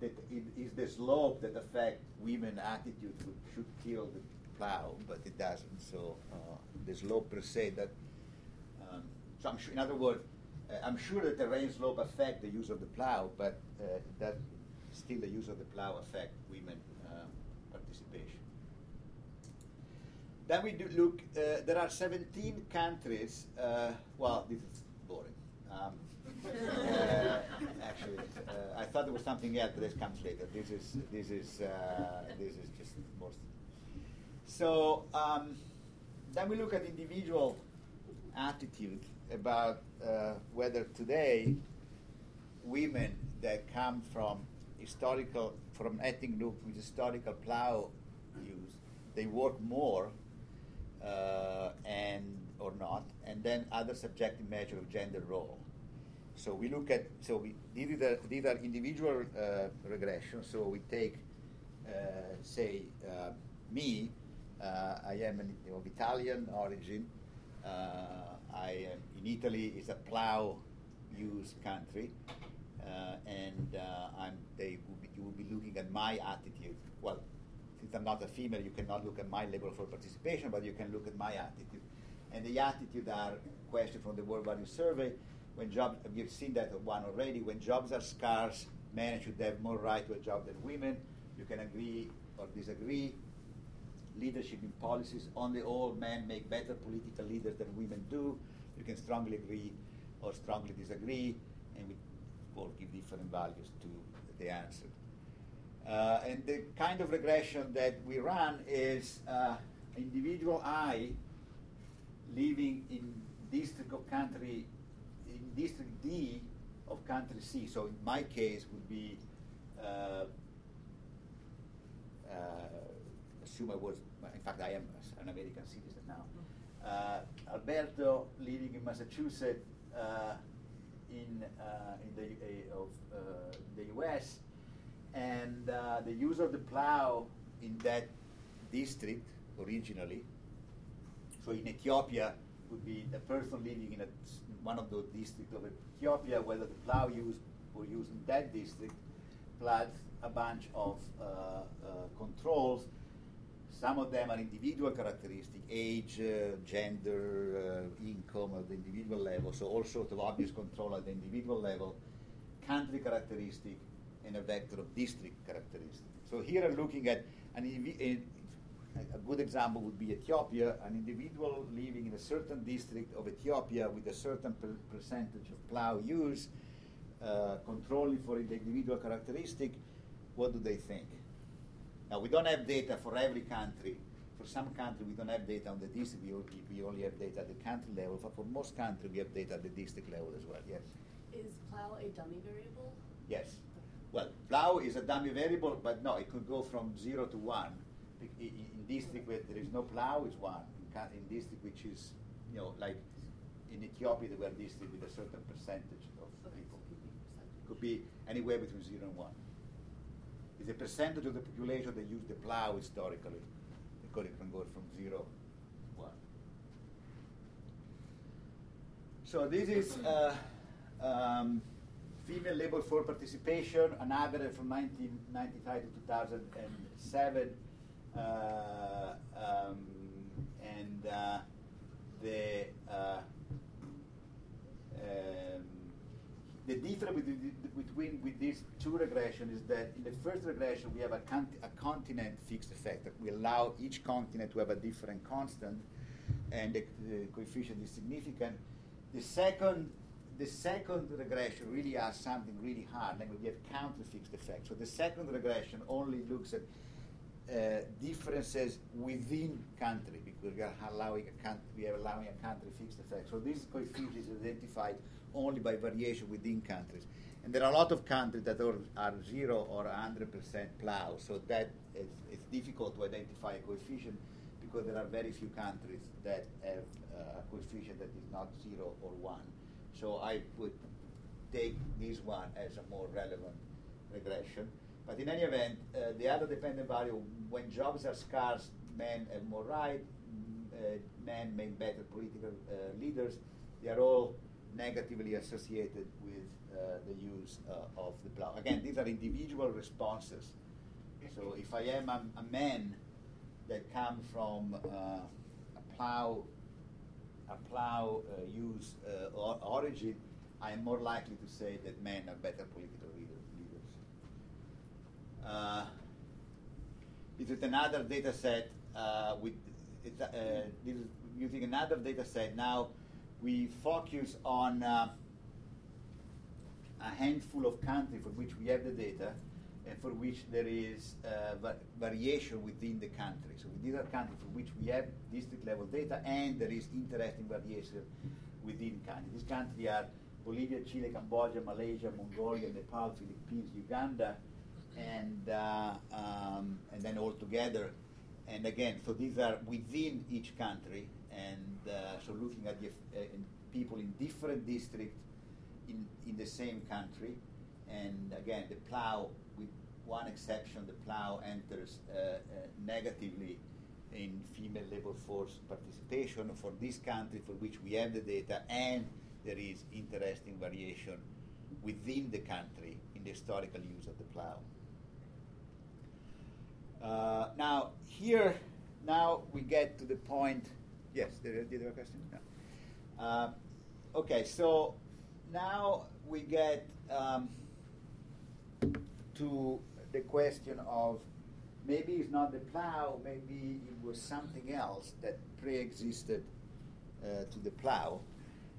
that it is the slope that affects women attitude should kill the plow, but it doesn't. So the slope per se that so I'm sure, in other words, uh, I'm sure that terrain slope affect the use of the plow, but uh, that still the use of the plow affect women uh, participation. Then we do look. Uh, there are 17 countries. Uh, well, this is boring. Um, uh, actually, I thought there was something else, but this comes later. This is this is this is just more. So um, then we look at individual attitude about uh, whether today women that come from historical, from ethnic group with historical plow use, they work more uh, and or not, and then other subjective measure of gender role. So we look at, so we, these are, these are individual uh, regressions. So we take, uh, say, uh, me, uh, I am an, of Italian origin. Uh, I am in Italy, is a plow use country. Uh, and I'm, they will be, you will be looking at my attitude. Well, since I'm not a female, you cannot look at my level for participation, but you can look at my attitude. And the attitude are questions from the World Value Survey. When jobs, we've seen that one already. When jobs are scarce, men should have more right to a job than women. You can agree or disagree. Leadership in policies. Only all men make better political leaders than women do. You can strongly agree or strongly disagree, and we all give different values to the answer. Uh, and the kind of regression that we run is uh, individual I living in district of country, in district D of country C. So in my case would be, uh, uh assume I was, in fact I am an American citizen now. Uh, Alberto living in Massachusetts uh, in, in the, of, the US and uh, the use of the plow in that district originally. So in Ethiopia would be a person living in a, one of those districts of Ethiopia, whether the plow used or used in that district, plus a bunch of uh, uh, controls. Some of them are individual characteristic, age, uh, gender, uh, income at the individual level, so all sorts of obvious control at the individual level, country characteristic, and a vector of district characteristic. So here I'm looking at an a good example would be Ethiopia, an individual living in a certain district of Ethiopia with a certain per percentage of plow use, uh, controlling for the individual characteristic, what do they think? Now, we don't have data for every country. For some countries, we don't have data on the district. We only, we only have data at the country level. But for most countries, we have data at the district level as well, yes. Is plow a dummy variable? Yes. Well, plow is a dummy variable, but no, it could go from 0 to 1. In, district where there is no plow, it's 1. In, in district which is, you know, like in Ethiopia, they were district with a certain percentage of people. It could be anywhere between 0 and 1 the percentage of the population that used the plow historically. Because could even go from zero to one. So this is uh, um, female labor force participation, an average from 1995 to 2007. Uh, um, and uh, the uh, um, the difference between with these two regressions is that in the first regression we have a, a continent fixed effect that we allow each continent to have a different constant and the, the coefficient is significant. The second the second regression really asks something really hard, like we have country fixed effect. So the second regression only looks at uh, differences within country because we are allowing a country, we are allowing a country fixed effect. So this coefficient is identified only by variation within countries. And there are a lot of countries that are, are zero or 100% plow, so that it's difficult to identify a coefficient because there are very few countries that have uh, a coefficient that is not zero or one. So I would take this one as a more relevant regression. But in any event, uh, the other dependent variable, when jobs are scarce, men have more right, uh, men make better political uh, leaders. They are all negatively associated with uh, the use uh, of the plow. Again, these are individual responses. So if I am a, a man that come from uh, a plow a plow uh, use uh, or origin, I am more likely to say that men are better political leader, leaders. This is another data set with using another data set. Now we focus on uh, a handful of countries for which we have the data and for which there is uh, va variation within the country. So these are countries for which we have district level data and there is interesting variation within countries. These countries are Bolivia, Chile, Cambodia, Malaysia, Mongolia, Nepal, Philippines, Uganda, and uh, um, and then all together and again, so these are within each country, and uh, so looking at the, uh, people in different districts in, in the same country, and again, the plow, with one exception, the plow enters uh, uh, negatively in female labor force participation for this country for which we have the data, and there is interesting variation within the country in the historical use of the plow. Uh, now, here, now we get to the point. Yes, did, did you have a question? No. Uh, okay, so now we get um, to the question of maybe it's not the plow, maybe it was something else that pre-existed uh, to the plow,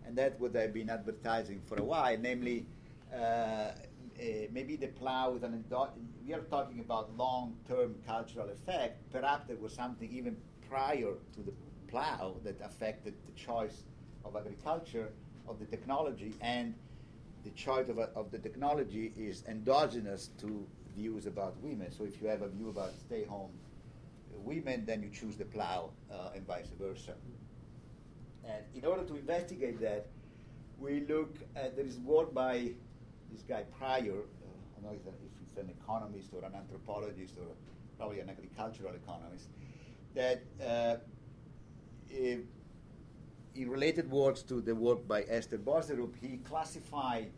and that's what I've been advertising for a while, namely uh, maybe the plow is an endo- we are talking about long-term cultural effect. Perhaps there was something even prior to the plow that affected the choice of agriculture, of the technology, and the choice of, of the technology is endogenous to views about women. So if you have a view about stay-home women, then you choose the plow, uh, and vice versa. And in order to investigate that, we look at there is work by this guy Pryor, uh, I don't know if he's an economist or an anthropologist or probably an agricultural economist, that uh, in related works to the work by Esther Boserup, he classified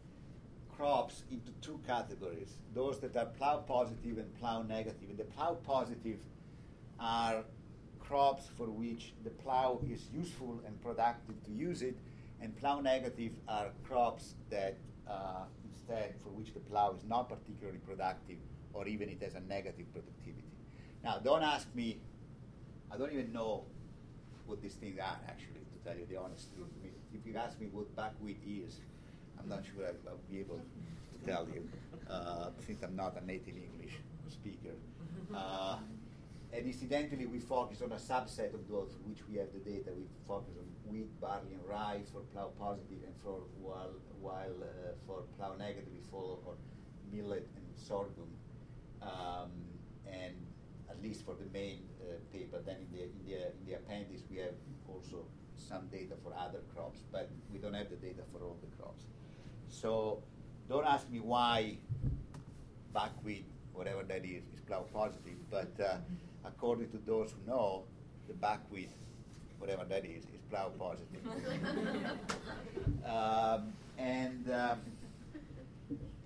crops into two categories those that are plow positive and plow negative. And the plow positive are crops for which the plow is useful and productive to use it, and plow negative are crops that uh, instead for which the plow is not particularly productive or even it has a negative productivity. Now, don't ask me, I don't even know what these things are actually, to tell you the honest truth. I mean, if you ask me what buckwheat is, I'm not sure I'll, be able to tell you, uh, since I'm not a native English speaker. Uh, and incidentally, we focus on a subset of those which we have the data. We focus on wheat, barley, and rye for plow positive, and for while while uh, for plow negative we follow on millet and sorghum, um, and at least for the main uh, paper. Then in the in the in the appendix we have also some data for other crops, but we don't have the data for all the crops. So don't ask me why buckwheat, whatever that is, is plow positive, but uh, according to those who know, the buckwheat, whatever that is, is plow positive. um, and um,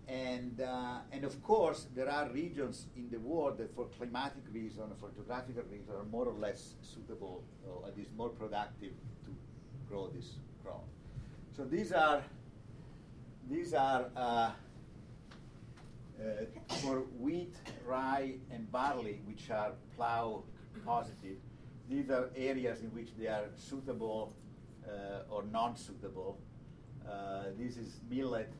and uh, and of course, there are regions in the world that, for climatic reasons, for geographical reasons, are more or less suitable, or at least more productive to grow this crop. So these are these are. Uh, uh, for wheat, rye, and barley, which are plow positive, these are areas in which they are suitable uh, or non-suitable. Uh, this is millet,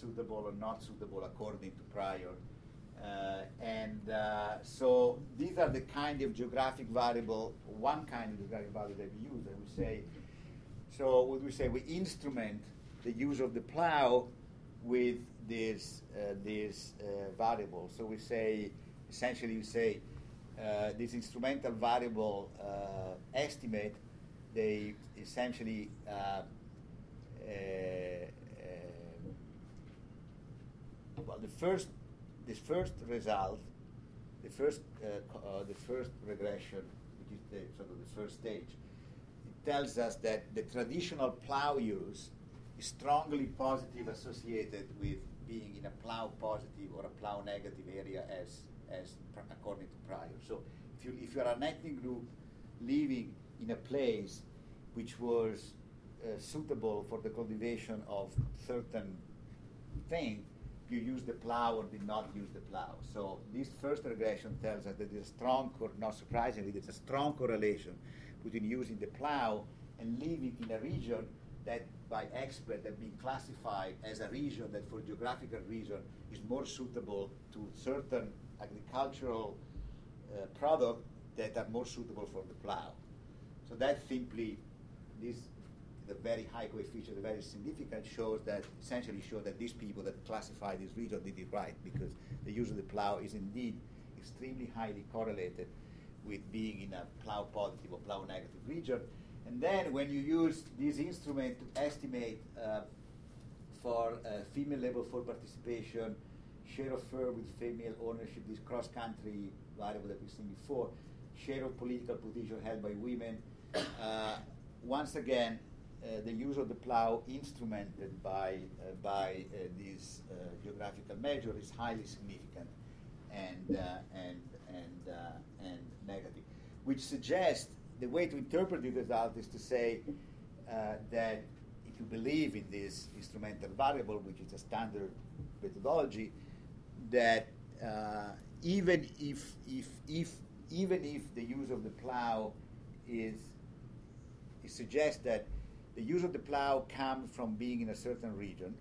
suitable or not suitable according to Pryor. Uh, and uh, so these are the kind of geographic variable, one kind of geographic variable that we use. And we say, so what we say, we instrument the use of the plow with this uh, this uh, variable. So we say essentially we say uh, this instrumental variable estimate they essentially well the first this first result the first uh, the first regression which is the sort of the first stage it tells us that the traditional plow use is strongly positive associated with being in a plow positive or a plow negative area as, as according to Pryor. So if you, if you are an ethnic group living in a place which was uh, suitable for the cultivation of certain thing, you use the plow or did not use the plow. So this first regression tells us that there's a strong, not surprisingly, there's a strong correlation between using the plow and living in a region that by experts have been classified as a region that for geographical reason is more suitable to certain agricultural uh, products that are more suitable for the plow. So that simply, this the very high coefficient, the very significant, shows that essentially show that these people that classified this region did it right because the use of the plow is indeed extremely highly correlated with being in a plow positive or plow negative region. And then when you use this instrument to estimate uh, for uh, female labor force participation, share of firm with female ownership, this cross-country variable that we've seen before, share of political position held by women. Uh, once again, the use of the plow instrumented by, uh, by uh, this uh, geographical measure is highly significant and, uh, and, and, and negative, which suggests the way to interpret the result is to say that if you believe in this instrumental variable, which is a standard methodology, that uh, even if, if, if, even if the use of the plow is, it suggests that the use of the plow comes from being in a certain region,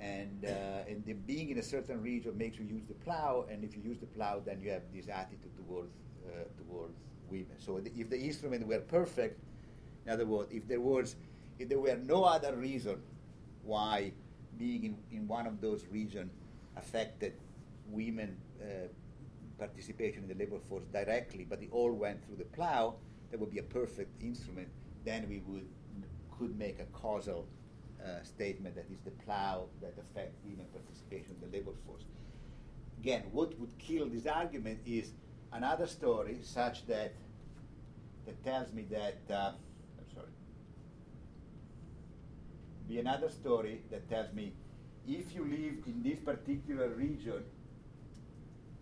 and, uh, and the being in a certain region makes you use the plow, and if you use the plow, then you have this attitude towards, uh, towards women. So if the instrument were perfect, in other words, if there was, if there were no other reason why being in, in one of those regions affected women uh, participation in the labor force directly, but it all went through the plow, that would be a perfect instrument. Then we would could make a causal uh, statement that is the plow that affects women participation in the labor force. Again, what would kill this argument is another story such that that tells me that uh, I'm sorry. Be another story that tells me if you live in this particular region,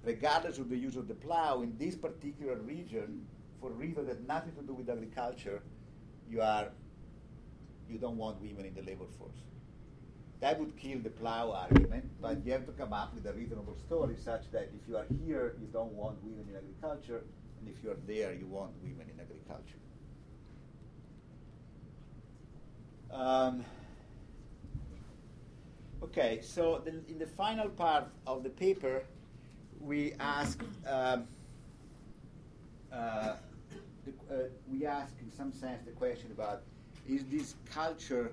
regardless of the use of the plow, in this particular region, for reasons that nothing to do with agriculture, you are you don't want women in the labor force. That would kill the plow argument, but you have to come up with a reasonable story such that if you are here, you don't want women in agriculture, and if you are there, you want women in agriculture. Um, okay, so the, in the final part of the paper, we ask um, uh, uh, we ask in some sense the question about is this culture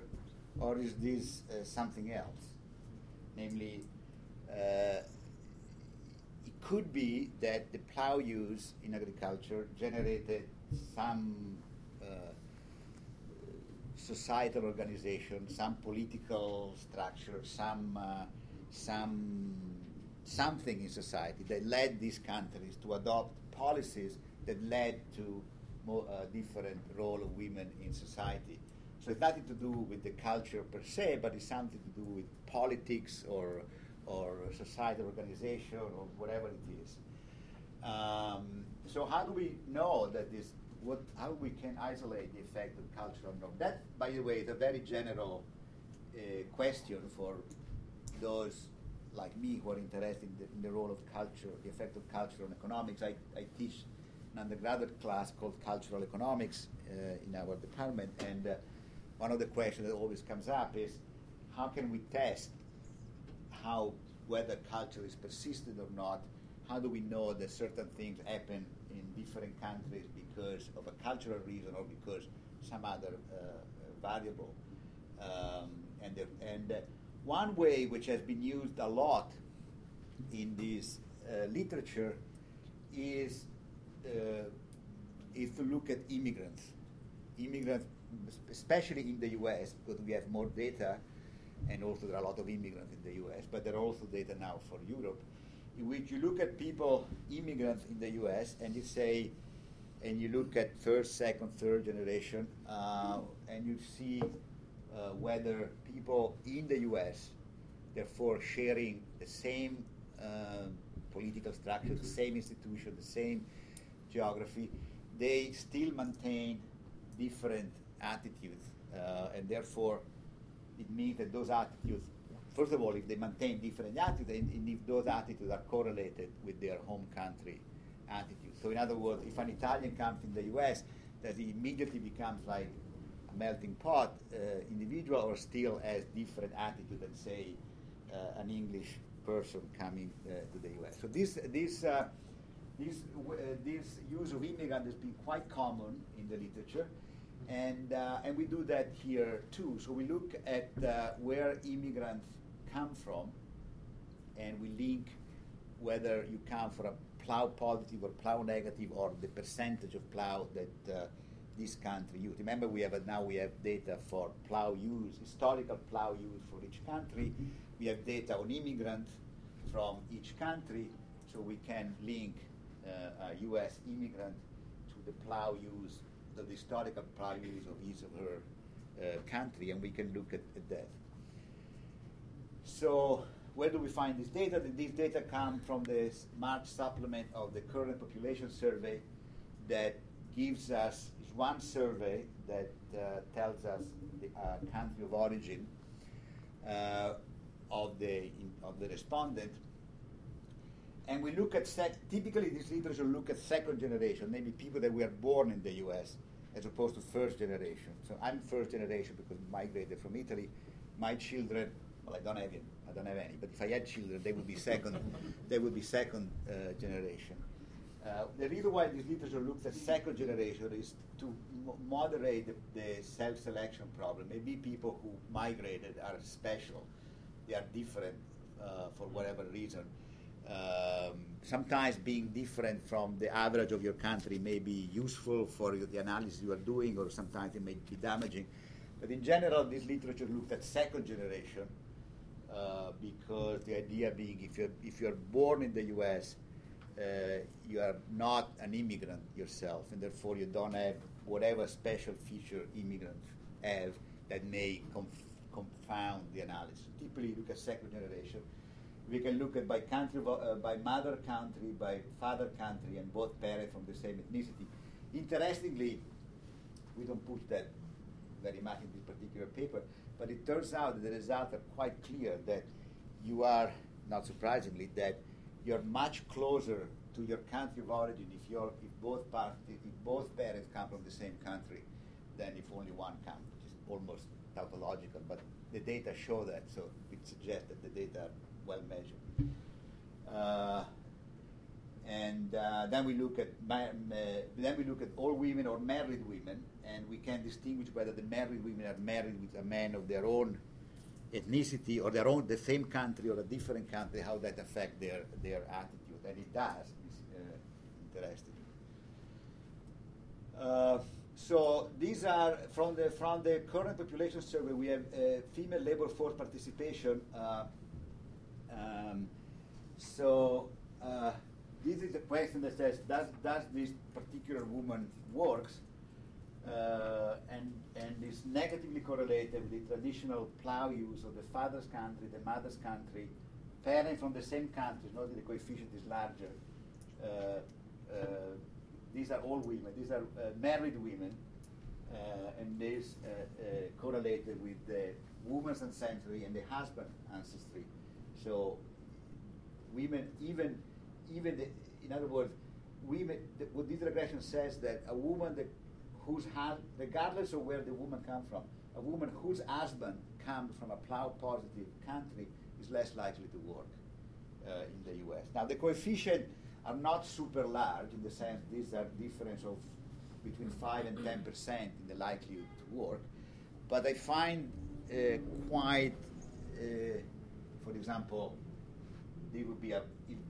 or is this uh, something else? Namely, uh, it could be that the plow use in agriculture generated some uh, societal organization, some political structure, some, uh, some something in society that led these countries to adopt policies that led to more uh, different role of women in society. So it's nothing to do with the culture per se, but it's something to do with politics or or societal organization or whatever it is. Um, so how do we know that this? What? How we can isolate the effect of cultural norm? That, by the way, is a very general uh, question for those like me who are interested in the, in the, role of culture, the effect of culture on economics. I, I teach an undergraduate class called Cultural Economics uh, in our department, and uh, one of the questions that always comes up is how can we test how whether culture is persistent or not? How do we know that certain things happen in different countries because of a cultural reason or because some other uh, variable? Um, and the, and uh, one way which has been used a lot in this uh, literature is uh, is to look at immigrants. Immigrants, especially in the U.S., because we have more data, and also there are a lot of immigrants in the U.S. But there are also data now for Europe, in which you look at people, immigrants in the U.S., and you say, and you look at first, second, third generation, uh, and you see uh, whether people in the U.S., therefore sharing the same uh, political structure, the same institution, the same geography, they still maintain different attitudes, uh, and therefore it means that those attitudes, first of all, if they maintain different attitudes, and, if those attitudes are correlated with their home country attitudes. So, in other words, if an Italian comes in the U.S., does he immediately becomes like a melting pot uh, individual or still has different attitude than say uh, an English person coming uh, to the U.S. So this this this this use of immigrant has been quite common in the literature, and and we do that here too. So we look at where immigrants come from, and we link whether you come from a plow positive or plow negative or the percentage of plow that uh, this country use. Remember, we have now we have data for plow use, historical plow use for each country. We have data on immigrants from each country, so we can link uh, a U.S. immigrant to the plow use, the historical use of each of her uh, country, and we can look at, at that. So where do we find this data? These data come from the March supplement of the current population survey that gives us one survey that uh, tells us the uh, country of origin uh, of the in, of the respondent. And we look at sec- typically this literature look at second generation, maybe people that were born in the U.S. as opposed to first generation. So I'm first generation because we migrated from Italy. My children, well, I don't have any, I don't have any, but if I had children, they would be second. they would be second uh, generation. Uh, the reason why this literature looks at second generation is to mo- moderate the, the self-selection problem. Maybe people who migrated are special; they are different uh, for whatever reason. Um, sometimes being different from the average of your country may be useful for the analysis you are doing, or sometimes it may be damaging. But in general, this literature looked at second generation uh, because the idea being if you're, if you're born in the US, uh, you are not an immigrant yourself, and therefore you don't have whatever special feature immigrants have that may conf- confound the analysis. Typically, you look at second generation. We can look at by country, uh, by mother country, by father country, and both parents from the same ethnicity. Interestingly, we don't put that very much in this particular paper, but it turns out that the results are quite clear that you are, not surprisingly, that you're much closer to your country of origin if you're if both if both parents come from the same country than if only one comes, which is almost tautological, but the data show that, so it suggests that the data well measured. Uh, and uh, then we look at ma- then we look at all women or married women, and we can distinguish whether the married women are married with a man of their own ethnicity or their own the same country or a different country, how that affect their their attitude, and it does. It's uh, interesting. Uh, so these are from the from the current population survey. We have uh, female labor force participation. Um, so uh, this is a question that says, does does this particular woman works? Uh, and and is negatively correlated with the traditional plow use of the father's country, the mother's country, parents from the same countries. Notice the coefficient is larger. Uh, uh, these are all women. These are uh, married women, uh, and this correlated with the woman's ancestry and the husband ancestry. So, women, even, even the, in other words, women. The, what this regression says that a woman that whose regardless of where the woman comes from, a woman whose husband comes from a plow positive country is less likely to work uh, in the U.S. Now the coefficient are not super large in the sense these are difference of between 5 and 10 percent in the likelihood to work, but I find uh, quite, uh, for example, they would be a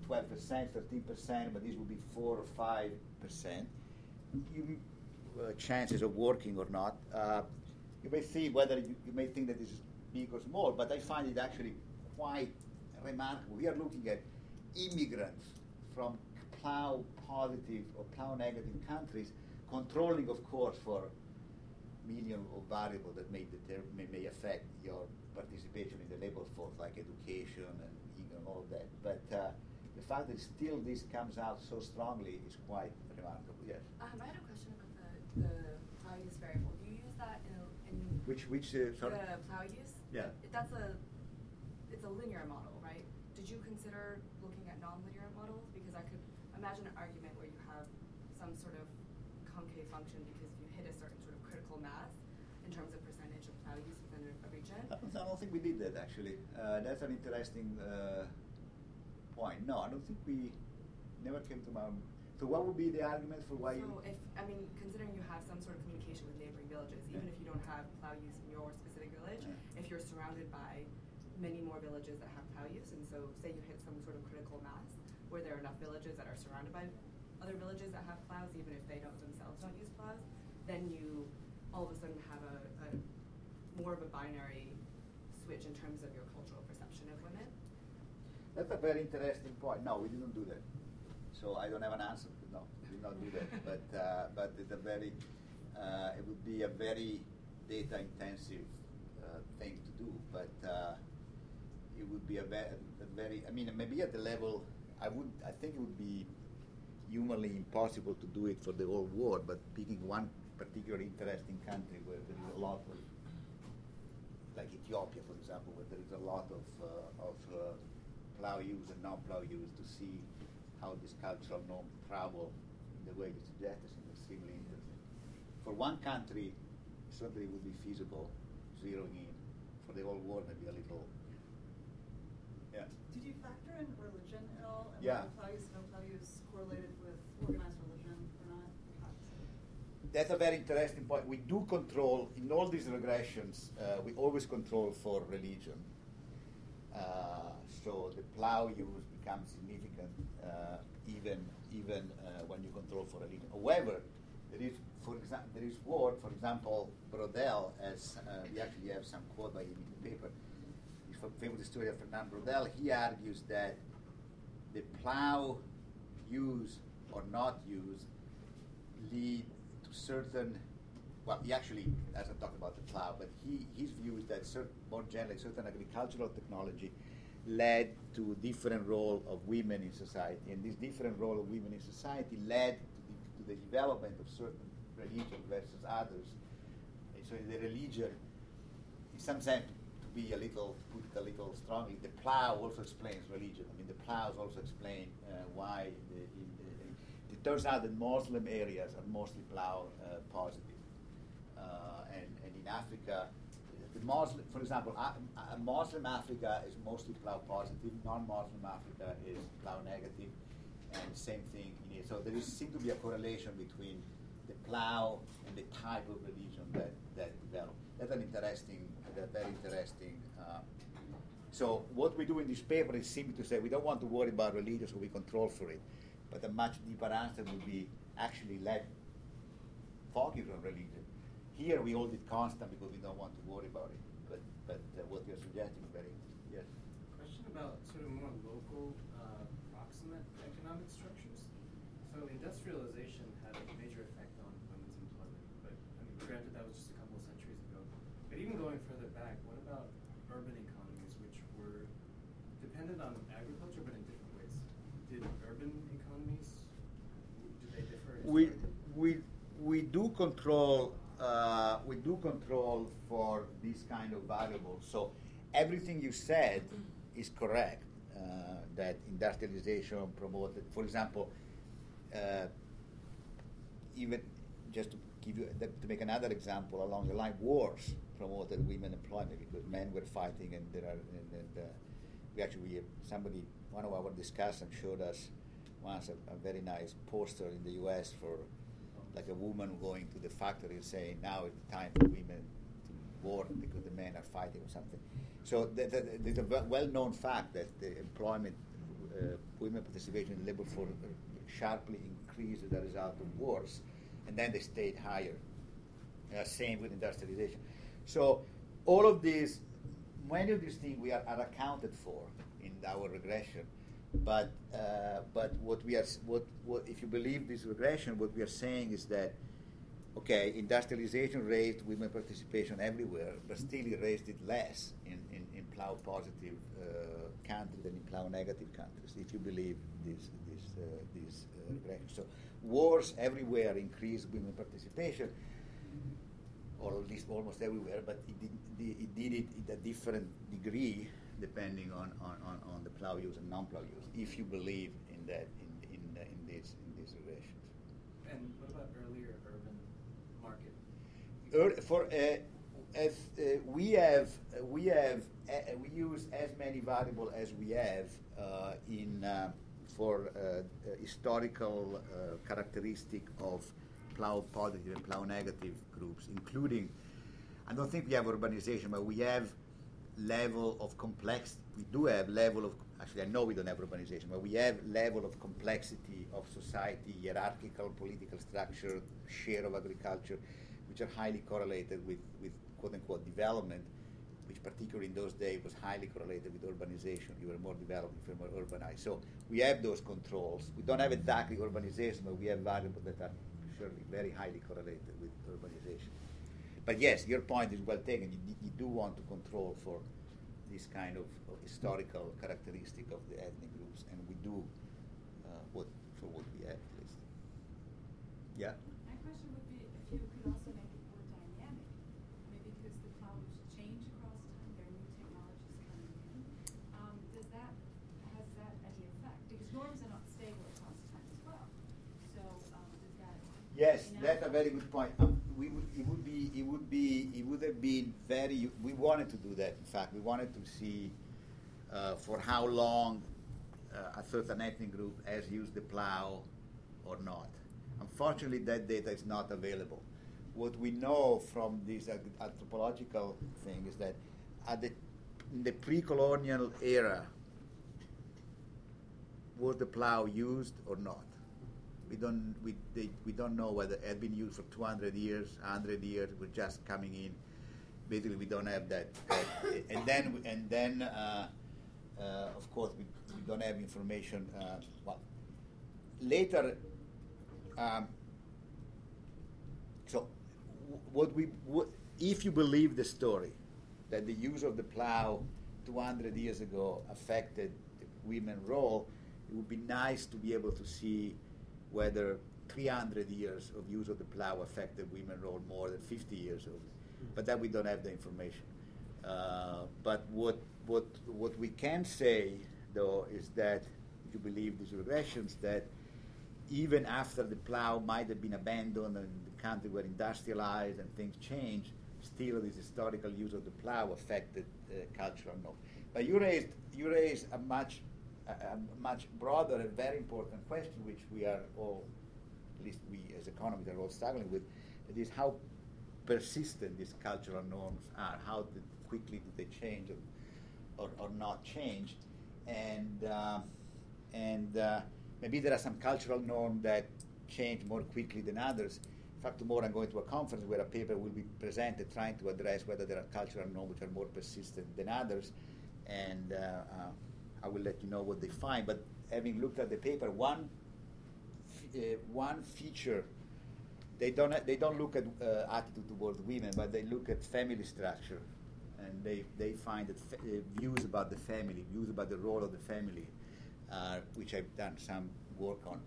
12 percent, 13 percent, but this would be 4 or 5 percent. You, uh, chances of working or not. Uh, you may see whether you, you may think that this is big or small, but I find it actually quite remarkable. We are looking at immigrants from plow positive or plow negative countries, controlling, of course, for million of variables that may, deter- may, may affect your participation in the labor force, like education and all of that. But uh, the fact that still this comes out so strongly is quite remarkable. Yes. Um, I had a question about the, the plow use variable. Do you use that in, in Which which uh, sorry? the plow use? Yeah. That's a, it's a linear model, right? Did you consider looking at nonlinear models? Because I could imagine an argument where you have some sort of concave function because you hit a certain sort of critical mass in terms of percentage of plow use within a, a region. I don't, think we did that actually. Uh, that's an interesting uh, point. No, I don't think we never came to my. So what would be the argument for why you? So if, I mean, considering you have some sort of communication with neighboring villages, even Yeah. if you don't have plow use in your specific village, Yeah. if you're surrounded by many more villages that have plow use, and so say you hit some sort of critical mass, where there are enough villages that are surrounded by other villages that have plows, even if they don't themselves don't use plows, then you all of a sudden have a, a more of a binary switch in terms of your cultural perception of women. That's a very interesting point. No, we didn't do that. So I don't have an answer. No, we did not do that. but uh, but it's a very uh, it would be a very data intensive uh, thing to do. But uh, it would be a, ve- a very I mean maybe at the level I would I think it would be humanly impossible to do it for the whole world. But picking one particular interesting country where there is a lot of like Ethiopia, for example, where there is a lot of, uh, of uh, plow use and non-plow use to see how this cultural norm travel in the way you suggest is extremely interesting. For one country, certainly it would be feasible zeroing in. For the whole world, maybe a little. Yeah. Did you factor in religion at all? And Yeah. plow use, no plow use correlated with organized religion or not? That's a very interesting point. We do control, in all these regressions, uh, we always control for religion. Uh, so the plow use becomes significant uh, even even uh, when you control for religion. However, there is, for example, there is word, for example, Braudel, as uh, we actually have some quote by him in the paper. A famous historian of Fernand Braudel. He argues that the plow use or not use lead certain well he actually doesn't talked about the plow but he his view is that certain, more generally certain agricultural technology led to different role of women in society and this different role of women in society led to the, to the development of certain religion versus others. And so the religion in some sense to be a little put it a little strongly the plow also explains religion. I mean the plows also explain uh, why the, in, the, turns out that Muslim areas are mostly plow uh, positive. Uh, and, and in Africa, the Muslim, for example, a Muslim Africa is mostly plow positive, non-Muslim Africa is plow negative, and same thing in here. So there is, seems to be a correlation between the plow and the type of religion that, that developed. That's an interesting, very interesting. Uh, so what we do in this paper is simply to say we don't want to worry about religion, so we control for it. But a much deeper answer would be actually let focus on religion. Here we hold it constant because we don't want to worry about it. But but uh, what you're suggesting is very yes. Question about sort of more local, uh, proximate economic structures. So industrialization had a major effect on women's employment, but I mean, granted that was just a couple of centuries ago. But even going further back, what about urban economies, which were dependent on agriculture, but in different ways? Did urban economies, did they differ? We historically? we we do control uh, we do control for these kind of variables. So everything you said is correct. Uh, that industrialization promoted, for example, uh, even just to give you to make another example along the line, wars promoted women employment because men were fighting, and there are and, and, uh, we actually we, somebody one of our discussants showed us once a, a very nice poster in the U.S. for like a woman going to the factory and saying now the time for women to work because the men are fighting or something. So th- th- there's a w- well-known fact that the employment, uh, women participation in the labor force sharply increased as a result of wars, and then they stayed higher. Uh, same with industrialization. So all of these, many of these things we are, are accounted for in our regression. But uh, but what we are what what if you believe this regression, what we are saying is that okay, industrialization raised women participation everywhere, but still it raised it less in, in, in plow positive uh, countries than in plow negative countries. If you believe this this uh, this uh, regression, so wars everywhere increased women participation or at least almost everywhere, but it did, it did it in a different degree depending on, on, on, on the plow use and non-plow use, if you believe in that, in, in, in, these, in these regressions. And what about earlier urban market? For uh, as uh, we have we have uh, we use as many variable as we have uh, in uh, for uh, uh, historical uh, characteristic of plow positive and plow negative groups, including I don't think we have urbanization, but we have level of complexity. We do have level of actually I know we don't have urbanization, but we have level of complexity of society, hierarchical political structure, share of agriculture, which are highly correlated with, with quote unquote development, which particularly in those days was highly correlated with urbanization. You were more developed, you were more urbanized. So we have those controls. We don't have exactly urbanization, but we have variables that are surely very highly correlated with urbanization. But yes, your point is well taken. You, you do want to control for this kind of, of historical characteristic of the ethnic groups, and we do uh, what for what we have at least. Yeah. My question would be if you could also make it more dynamic, maybe because the clouds change across time, there are new technologies coming in. Um, does that has that any effect? Because norms are not stable across time as well. So um, does that Yes, that's a very good point. Um, be, it would have been very. We wanted to do that. In fact, we wanted to see uh, for how long uh, a certain ethnic group has used the plow or not. Unfortunately, that data is not available. What we know from this anthropological thing is that at the, in the pre-colonial era, was the plow used or not? We don't, we, they, we don't know whether it had been used for 200 years, 100 years, we're just coming in. Basically, we don't have that. that and then, and then uh, uh, of course, we, we don't have information. Uh, well, later, um, so what we, what, if you believe the story that the use of the plow 200 years ago affected the women role, it would be nice to be able to see whether 300 years of use of the plow affected women role more than 50 years of but that we don't have the information. Uh, but what what what we can say though is that if you believe these regressions that even after the plow might have been abandoned and the country were industrialized and things changed, still this historical use of the plow affected uh, cultural norms. But you raised you raised a much a, a much broader and very important question, which we are all, at least we as economists are all struggling with. It is how persistent these cultural norms are. How quickly do they change or, or, or not change? And uh, and uh, maybe there are some cultural norms that change more quickly than others. In fact, tomorrow I'm going to a conference where a paper will be presented trying to address whether there are cultural norms which are more persistent than others. And uh, uh, I will let you know what they find. But having looked at the paper, one uh, one feature they don't they don't look at uh, attitude towards women, but they look at family structure, and they they find that fa- uh, views about the family, views about the role of the family, uh, which I've done some work on,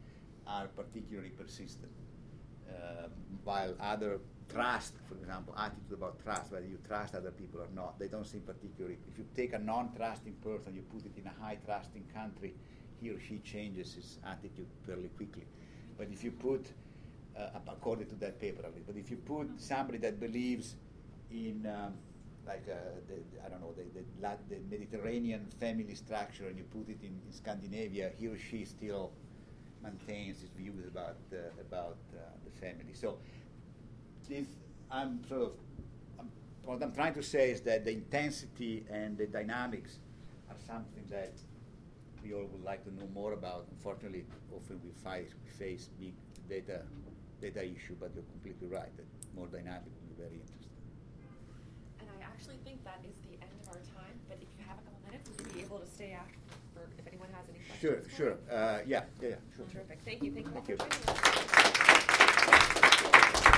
are particularly persistent. Um, while other trust, for example, attitude about trust, whether you trust other people or not, they don't seem particularly. If you take a non-trusting person, you put it in a high-trusting country, he or she changes his attitude fairly quickly. But if you put uh, according to that paper. But if you put somebody that believes in, um, like, uh, the, I don't know, the, the, the Mediterranean family structure and you put it in, in Scandinavia, he or she still maintains his views about, uh, about uh, the family. So this, I'm sort of, I'm, what I'm trying to say is that the intensity and the dynamics are something that we all would like to know more about. Unfortunately, often we, face we face big data data issue, but you're completely right that more dynamic would be very interesting. And I actually think that is the end of our time, but if you have a couple minutes, we'll be able to stay after has any Sure, questions? for sure. Uh, yeah, yeah, yeah, sure. Terrific. Thank you. Thank you Thank you.